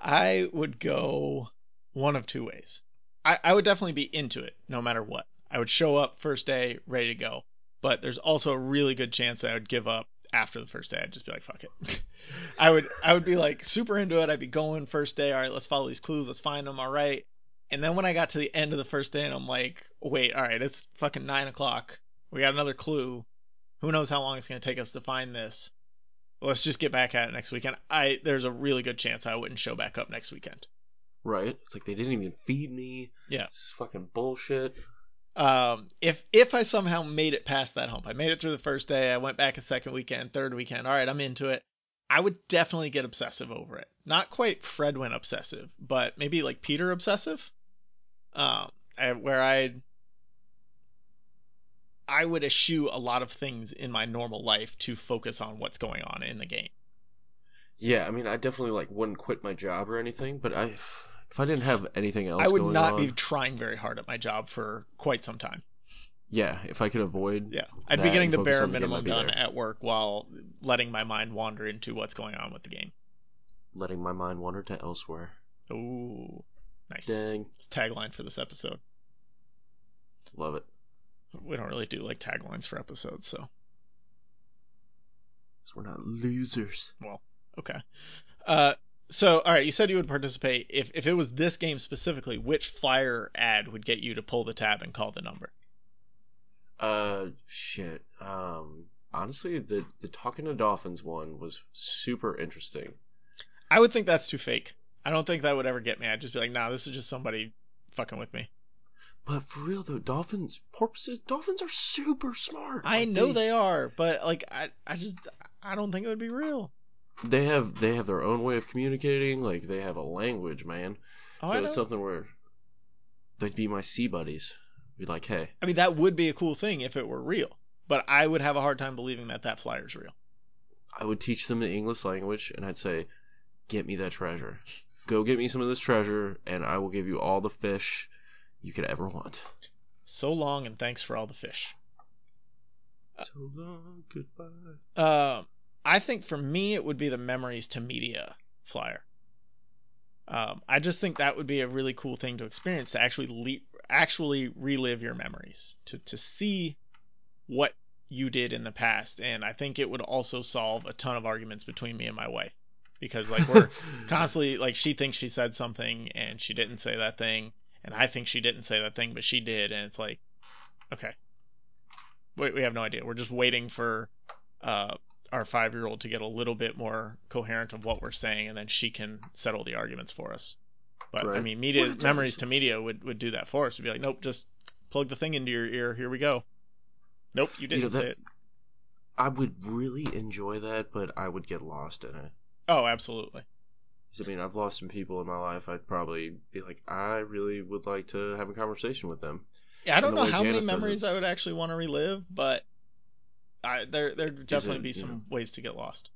I would go one of two ways. I, I would definitely be into it no matter what. I would show up first day ready to go. But there's also a really good chance that I would give up after the first day. I'd just be like, fuck it. I would I would be like super into it. I'd be going first day. All right, let's follow these clues. Let's find them. All right. And then when I got to the end of the first day and I'm like, wait, all right, it's fucking nine o'clock. We got another clue. Who knows how long it's gonna take us to find this? Let's just get back at it next weekend. I there's a really good chance I wouldn't show back up next weekend. right? It's like they didn't even feed me. Yeah. It's fucking bullshit. Um, if if I somehow made it past that hump, I made it through the first day, I went back a second weekend, third weekend. All right, I'm into it. I would definitely get obsessive over it. Not quite Fredwynn obsessive, but maybe like Peter obsessive. Um, I, where I I would eschew a lot of things in my normal life to focus on what's going on in the game. Yeah, I mean, I definitely like wouldn't quit my job or anything, but I, if I didn't have anything else, I would not on, be trying very hard at my job for quite some time. Yeah, if I could avoid. Yeah, I'd be getting the bare on the game, minimum done there. at work while letting my mind wander into what's going on with the game. letting my mind wander to elsewhere. Ooh, nice. Dang, It's tagline for this episode. love it. We don't really do like taglines for episodes, so 'Cause we're not losers. Well, okay. Uh, so all right, you said you would participate if if it was this game specifically. Which flyer ad would get you to pull the tab and call the number? Uh, shit. Um, honestly, the the talking to dolphins one was super interesting. I would think that's too fake. I don't think that would ever get me. I'd just be like, nah, this is just somebody fucking with me. But for real though, dolphins, porpoises, dolphins are super smart. I Like, know they are, but like I I just I don't think it would be real. they have they have their own way of communicating. Like they have a language, man. Oh, so I know. it's something where they'd be my sea buddies. Be like, hey, I mean, that would be a cool thing if it were real, but I would have a hard time believing that that flyer's real. I would teach them the English language, and I'd say, get me that treasure. Go get me some of this treasure, and I will give you all the fish you could ever want. So long and thanks for all the fish. So long, goodbye. Uh, I think for me it would be the memories to media flyer. Um, I just think that would be a really cool thing to experience to actually le- actually relive your memories to to see what you did in the past, and I think it would also solve a ton of arguments between me and my wife because like we're constantly like she thinks she said something and she didn't say that thing, and I think she didn't say that thing but she did, and it's like okay, we we have no idea. We're just waiting for uh our five year old to get a little bit more coherent of what we're saying, and then she can settle the arguments for us. But I mean, media Well, memories to media would would do that for us. We'd be like, nope, just plug the thing into your ear. Here we go. Nope, you didn't know, say it. I would really enjoy that, but I would get lost in it. Oh, absolutely. I mean, I've lost some people in my life. I'd probably be like, I really would like to have a conversation with them. Yeah, I don't know how many Janice does memories I would actually want to relive, but I there there definitely it, be you some know- ways to get lost.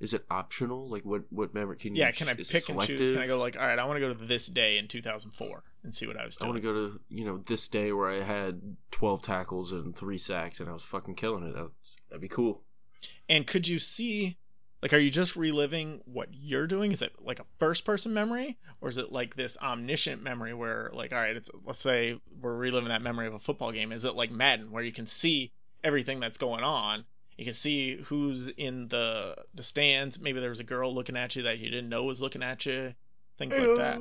Is it optional? Like, what what memory can you? Yeah, can I ch- is it pick and choose? Can I go like, all right, I want to go to this day in 2004 and see what I was doing. I want to go to you know this day where I had twelve tackles and three sacks and I was fucking killing it. That's, that'd be cool. And could you see, like, are you just reliving what you're doing? Is it like a first person memory, or is it like this omniscient memory where, like, all right, it's let's say we're reliving that memory of a football game. Is it like Madden where you can see everything that's going on? You can see who's in the the stands. Maybe there was a girl looking at you that you didn't know was looking at you. Things like that.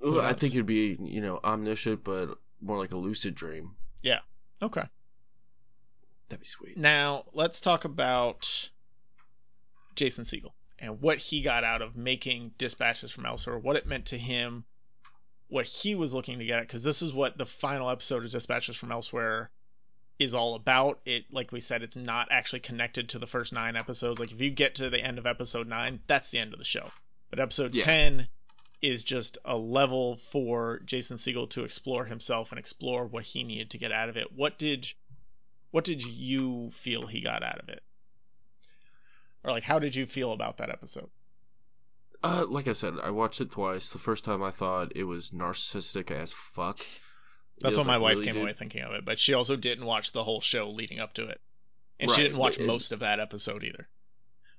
Well, I think it'd be you know omniscient, but more like a lucid dream. Yeah. Okay. That'd be sweet. Now let's talk about Jason Segel and what he got out of making Dispatches from Elsewhere, what it meant to him, what he was looking to get at, because this is what the final episode of Dispatches from Elsewhere is all about. It, like we said, it's not actually connected to the first nine episodes. Like if you get to the end of episode nine, that's the end of the show. But episode Yeah. ten is just a level for Jason Segel to explore himself and explore what he needed to get out of it. What did what did you feel he got out of it? Or like how did you feel about that episode? Uh, like I said, I watched it twice. The first time I thought it was narcissistic as fuck. That's what my like, wife really, came dude? away thinking of it, but she also didn't watch the whole show leading up to it. And she didn't watch most of that episode either.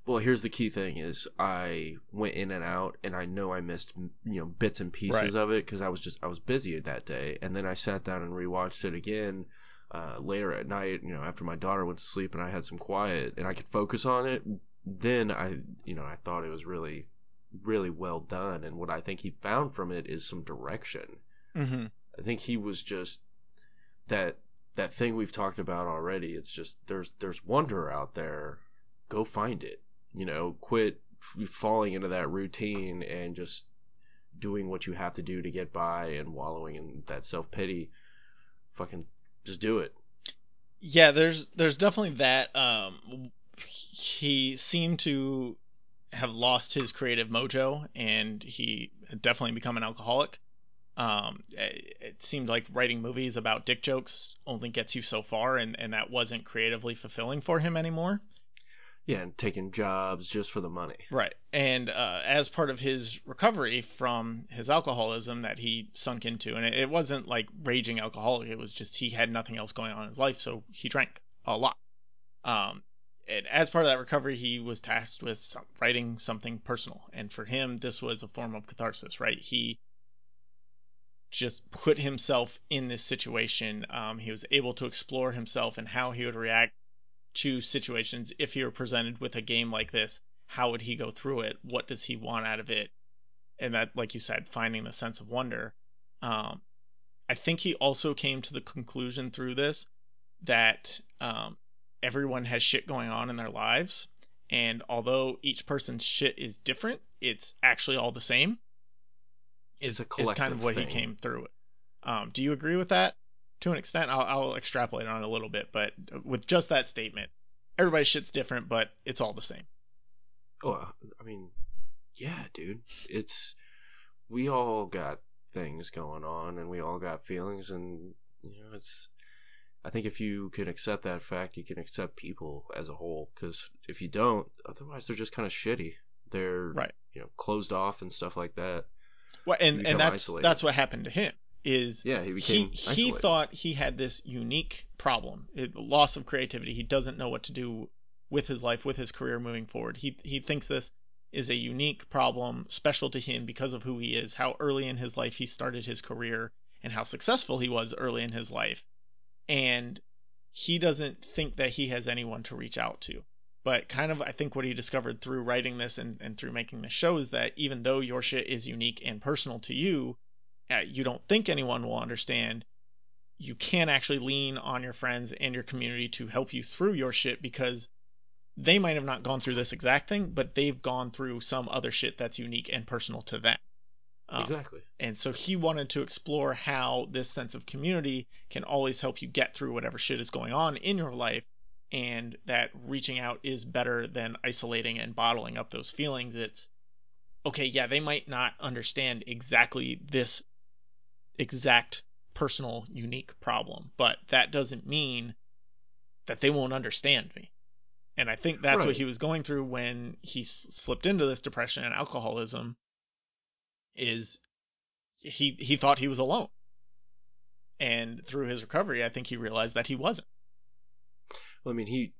Well, here's the key thing: is I went in and out, and I know I missed you know bits and pieces Right. of it because I was just I was busy that day, and then I sat down and rewatched it again uh, later at night. You know, after my daughter went to sleep and I had some quiet and I could focus on it. Then I you know I thought it was really really well done, and what I think he found from it is some direction. Mm-hmm. I think he was just that that thing we've talked about already. It's just there's there's wonder out there. Go find it. You know, quit f- falling into that routine and just doing what you have to do to get by and wallowing in that self pity. Fucking just do it. Yeah, there's there's definitely that. Um, he seemed to have lost his creative mojo, and he had definitely become an alcoholic. Um, it, it seemed like writing movies about dick jokes only gets you so far, and and that wasn't creatively fulfilling for him anymore. Yeah, and taking jobs just for the money. Right. And uh, as part of his recovery from his alcoholism that he sunk into, and it, it wasn't like raging alcoholic, it was just he had nothing else going on in his life, so he drank a lot. Um, and as part of that recovery, he was tasked with some, writing something personal. And for him, this was a form of catharsis, right? He just put himself in this situation. Um, he was able to explore himself and how he would react to situations if he were presented with a game like this how would he go through it what does he want out of it and that like you said finding the sense of wonder um, i think he also came to the conclusion through this that um, everyone has shit going on in their lives and although each person's shit is different it's actually all the same is, a is kind of what thing. he came through um, do you agree with that to an extent I'll, I'll extrapolate on it a little bit but with just that statement everybody's shit's different but it's all the same Oh, I mean, yeah, dude. It's we all got things going on, and we all got feelings, and you know, it's. I think if you can accept that fact, you can accept people as a whole. Because if you don't, otherwise they're just kind of shitty. They're Right. you know closed off and stuff like that. Well, and and that's isolated. that's what happened to him Is Yeah, he became he, he thought he had this unique problem, it- loss of creativity. He doesn't know what to do with his life, with his career moving forward. He he thinks this is a unique problem, special to him because of who he is, how early in his life he started his career, and how successful he was early in his life. And he doesn't think that he has anyone to reach out to. But kind of, I think what he discovered through writing this and, and through making this show is that even though your shit is unique and personal to you, uh, you don't think anyone will understand. You can actually lean on your friends and your community to help you through your shit because they might have not gone through this exact thing, but they've gone through some other shit that's unique and personal to them. Um, exactly. and so he wanted to explore how this sense of community can always help you get through whatever shit is going on in your life, and that reaching out is better than isolating and bottling up those feelings. It's okay, yeah, they might not understand exactly this exact personal, unique problem, but that doesn't mean that they won't understand me. And I think that's what he was going through when he s- slipped into this depression and alcoholism is he he thought he was alone. And through his recovery, I think he realized that he wasn't. Well, I mean, he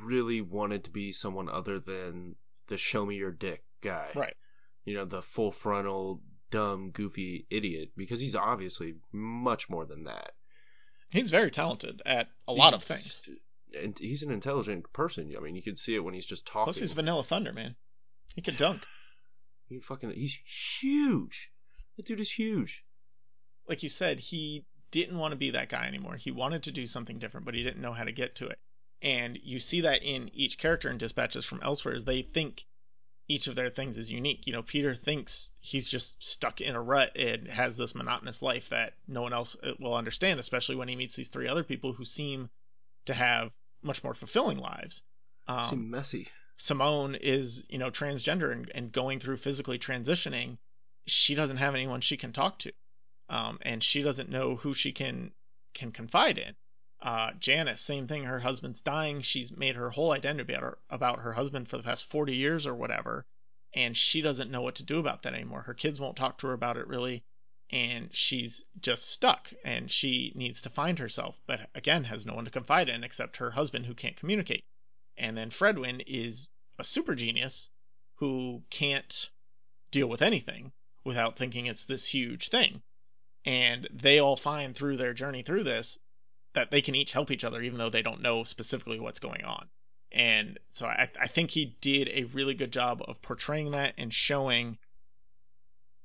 really wanted to be someone other than the show me your dick guy. Right. You know, the full frontal, dumb, goofy idiot, because he's obviously much more than that. He's very talented at a lot of things. And he's an intelligent person. I mean, you can see it when he's just talking. Plus, he's Vanilla Thunder, man. He could dunk. He fucking, he's huge. That dude is huge. Like you said, he didn't want to be that guy anymore. He wanted to do something different, but he didn't know how to get to it. And you see that in each character in Dispatches from Elsewhere is they think each of their things is unique. You know, Peter thinks he's just stuck in a rut and has this monotonous life that no one else uh, will understand, especially when he meets these three other people who seem to have much more fulfilling lives. Um, Seem messy. Simone is, you know, transgender and, and going through physically transitioning. She doesn't have anyone she can talk to, um, and she doesn't know who she can can confide in. Uh, Janice, same thing. Her husband's dying. She's made her whole identity about her, about her husband for the past 40 years or whatever, and she doesn't know what to do about that anymore. Her kids won't talk to her about it really, and she's just stuck. And she needs to find herself, but again, has no one to confide in except her husband who can't communicate. And then Fredwynn is a super genius who can't deal with anything without thinking it's this huge thing. And they all find through their journey through this that they can each help each other even though they don't know specifically what's going on. And so I, I think he did a really good job of portraying that and showing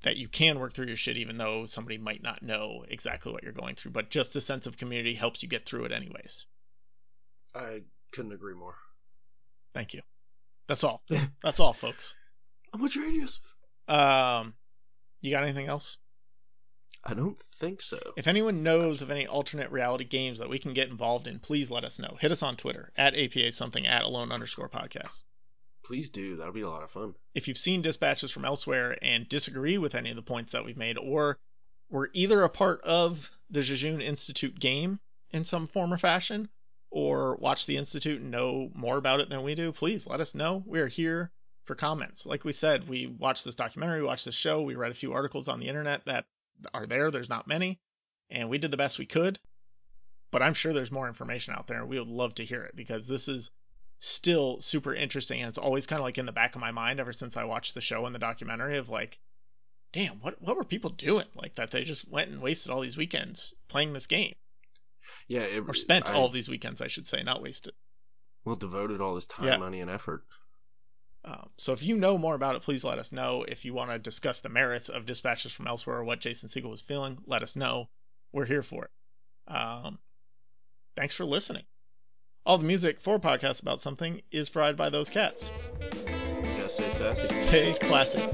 that you can work through your shit even though somebody might not know exactly what you're going through. But just a sense of community helps you get through it anyways. I couldn't agree more. Thank you. That's all. That's all, folks. I'm a genius. Um, you got anything else? I don't think so. If anyone knows of any alternate reality games that we can get involved in, please let us know. Hit us on Twitter at APA something at alone underscore podcast. Please do. That'll be a lot of fun. If you've seen dispatches from elsewhere and disagree with any of the points that we've made, or were either a part of the Jejune Institute game in some form or fashion, or watch the Institute and know more about it than we do, please let us know. We are here for comments. Like we said, we watched this documentary, we watched this show, we read a few articles on the internet that are there. There's not many, and we did the best we could. But I'm sure there's more information out there, and we would love to hear it because this is still super interesting, and it's always kind of like in the back of my mind ever since I watched the show and the documentary of like, damn, what what were people doing like that? They just went and wasted all these weekends playing this game, Yeah, it, or spent I, all these weekends, I should say, not wasted. Well, devoted all this time, Yeah. money, and effort. Um, so if you know more about it, please let us know. If you want to discuss the merits of dispatches from elsewhere or what Jason Segel was feeling, let us know. We're here for it. Um, thanks for listening. All the music for podcasts about something is provided by those cats. You gotta. Stay classic.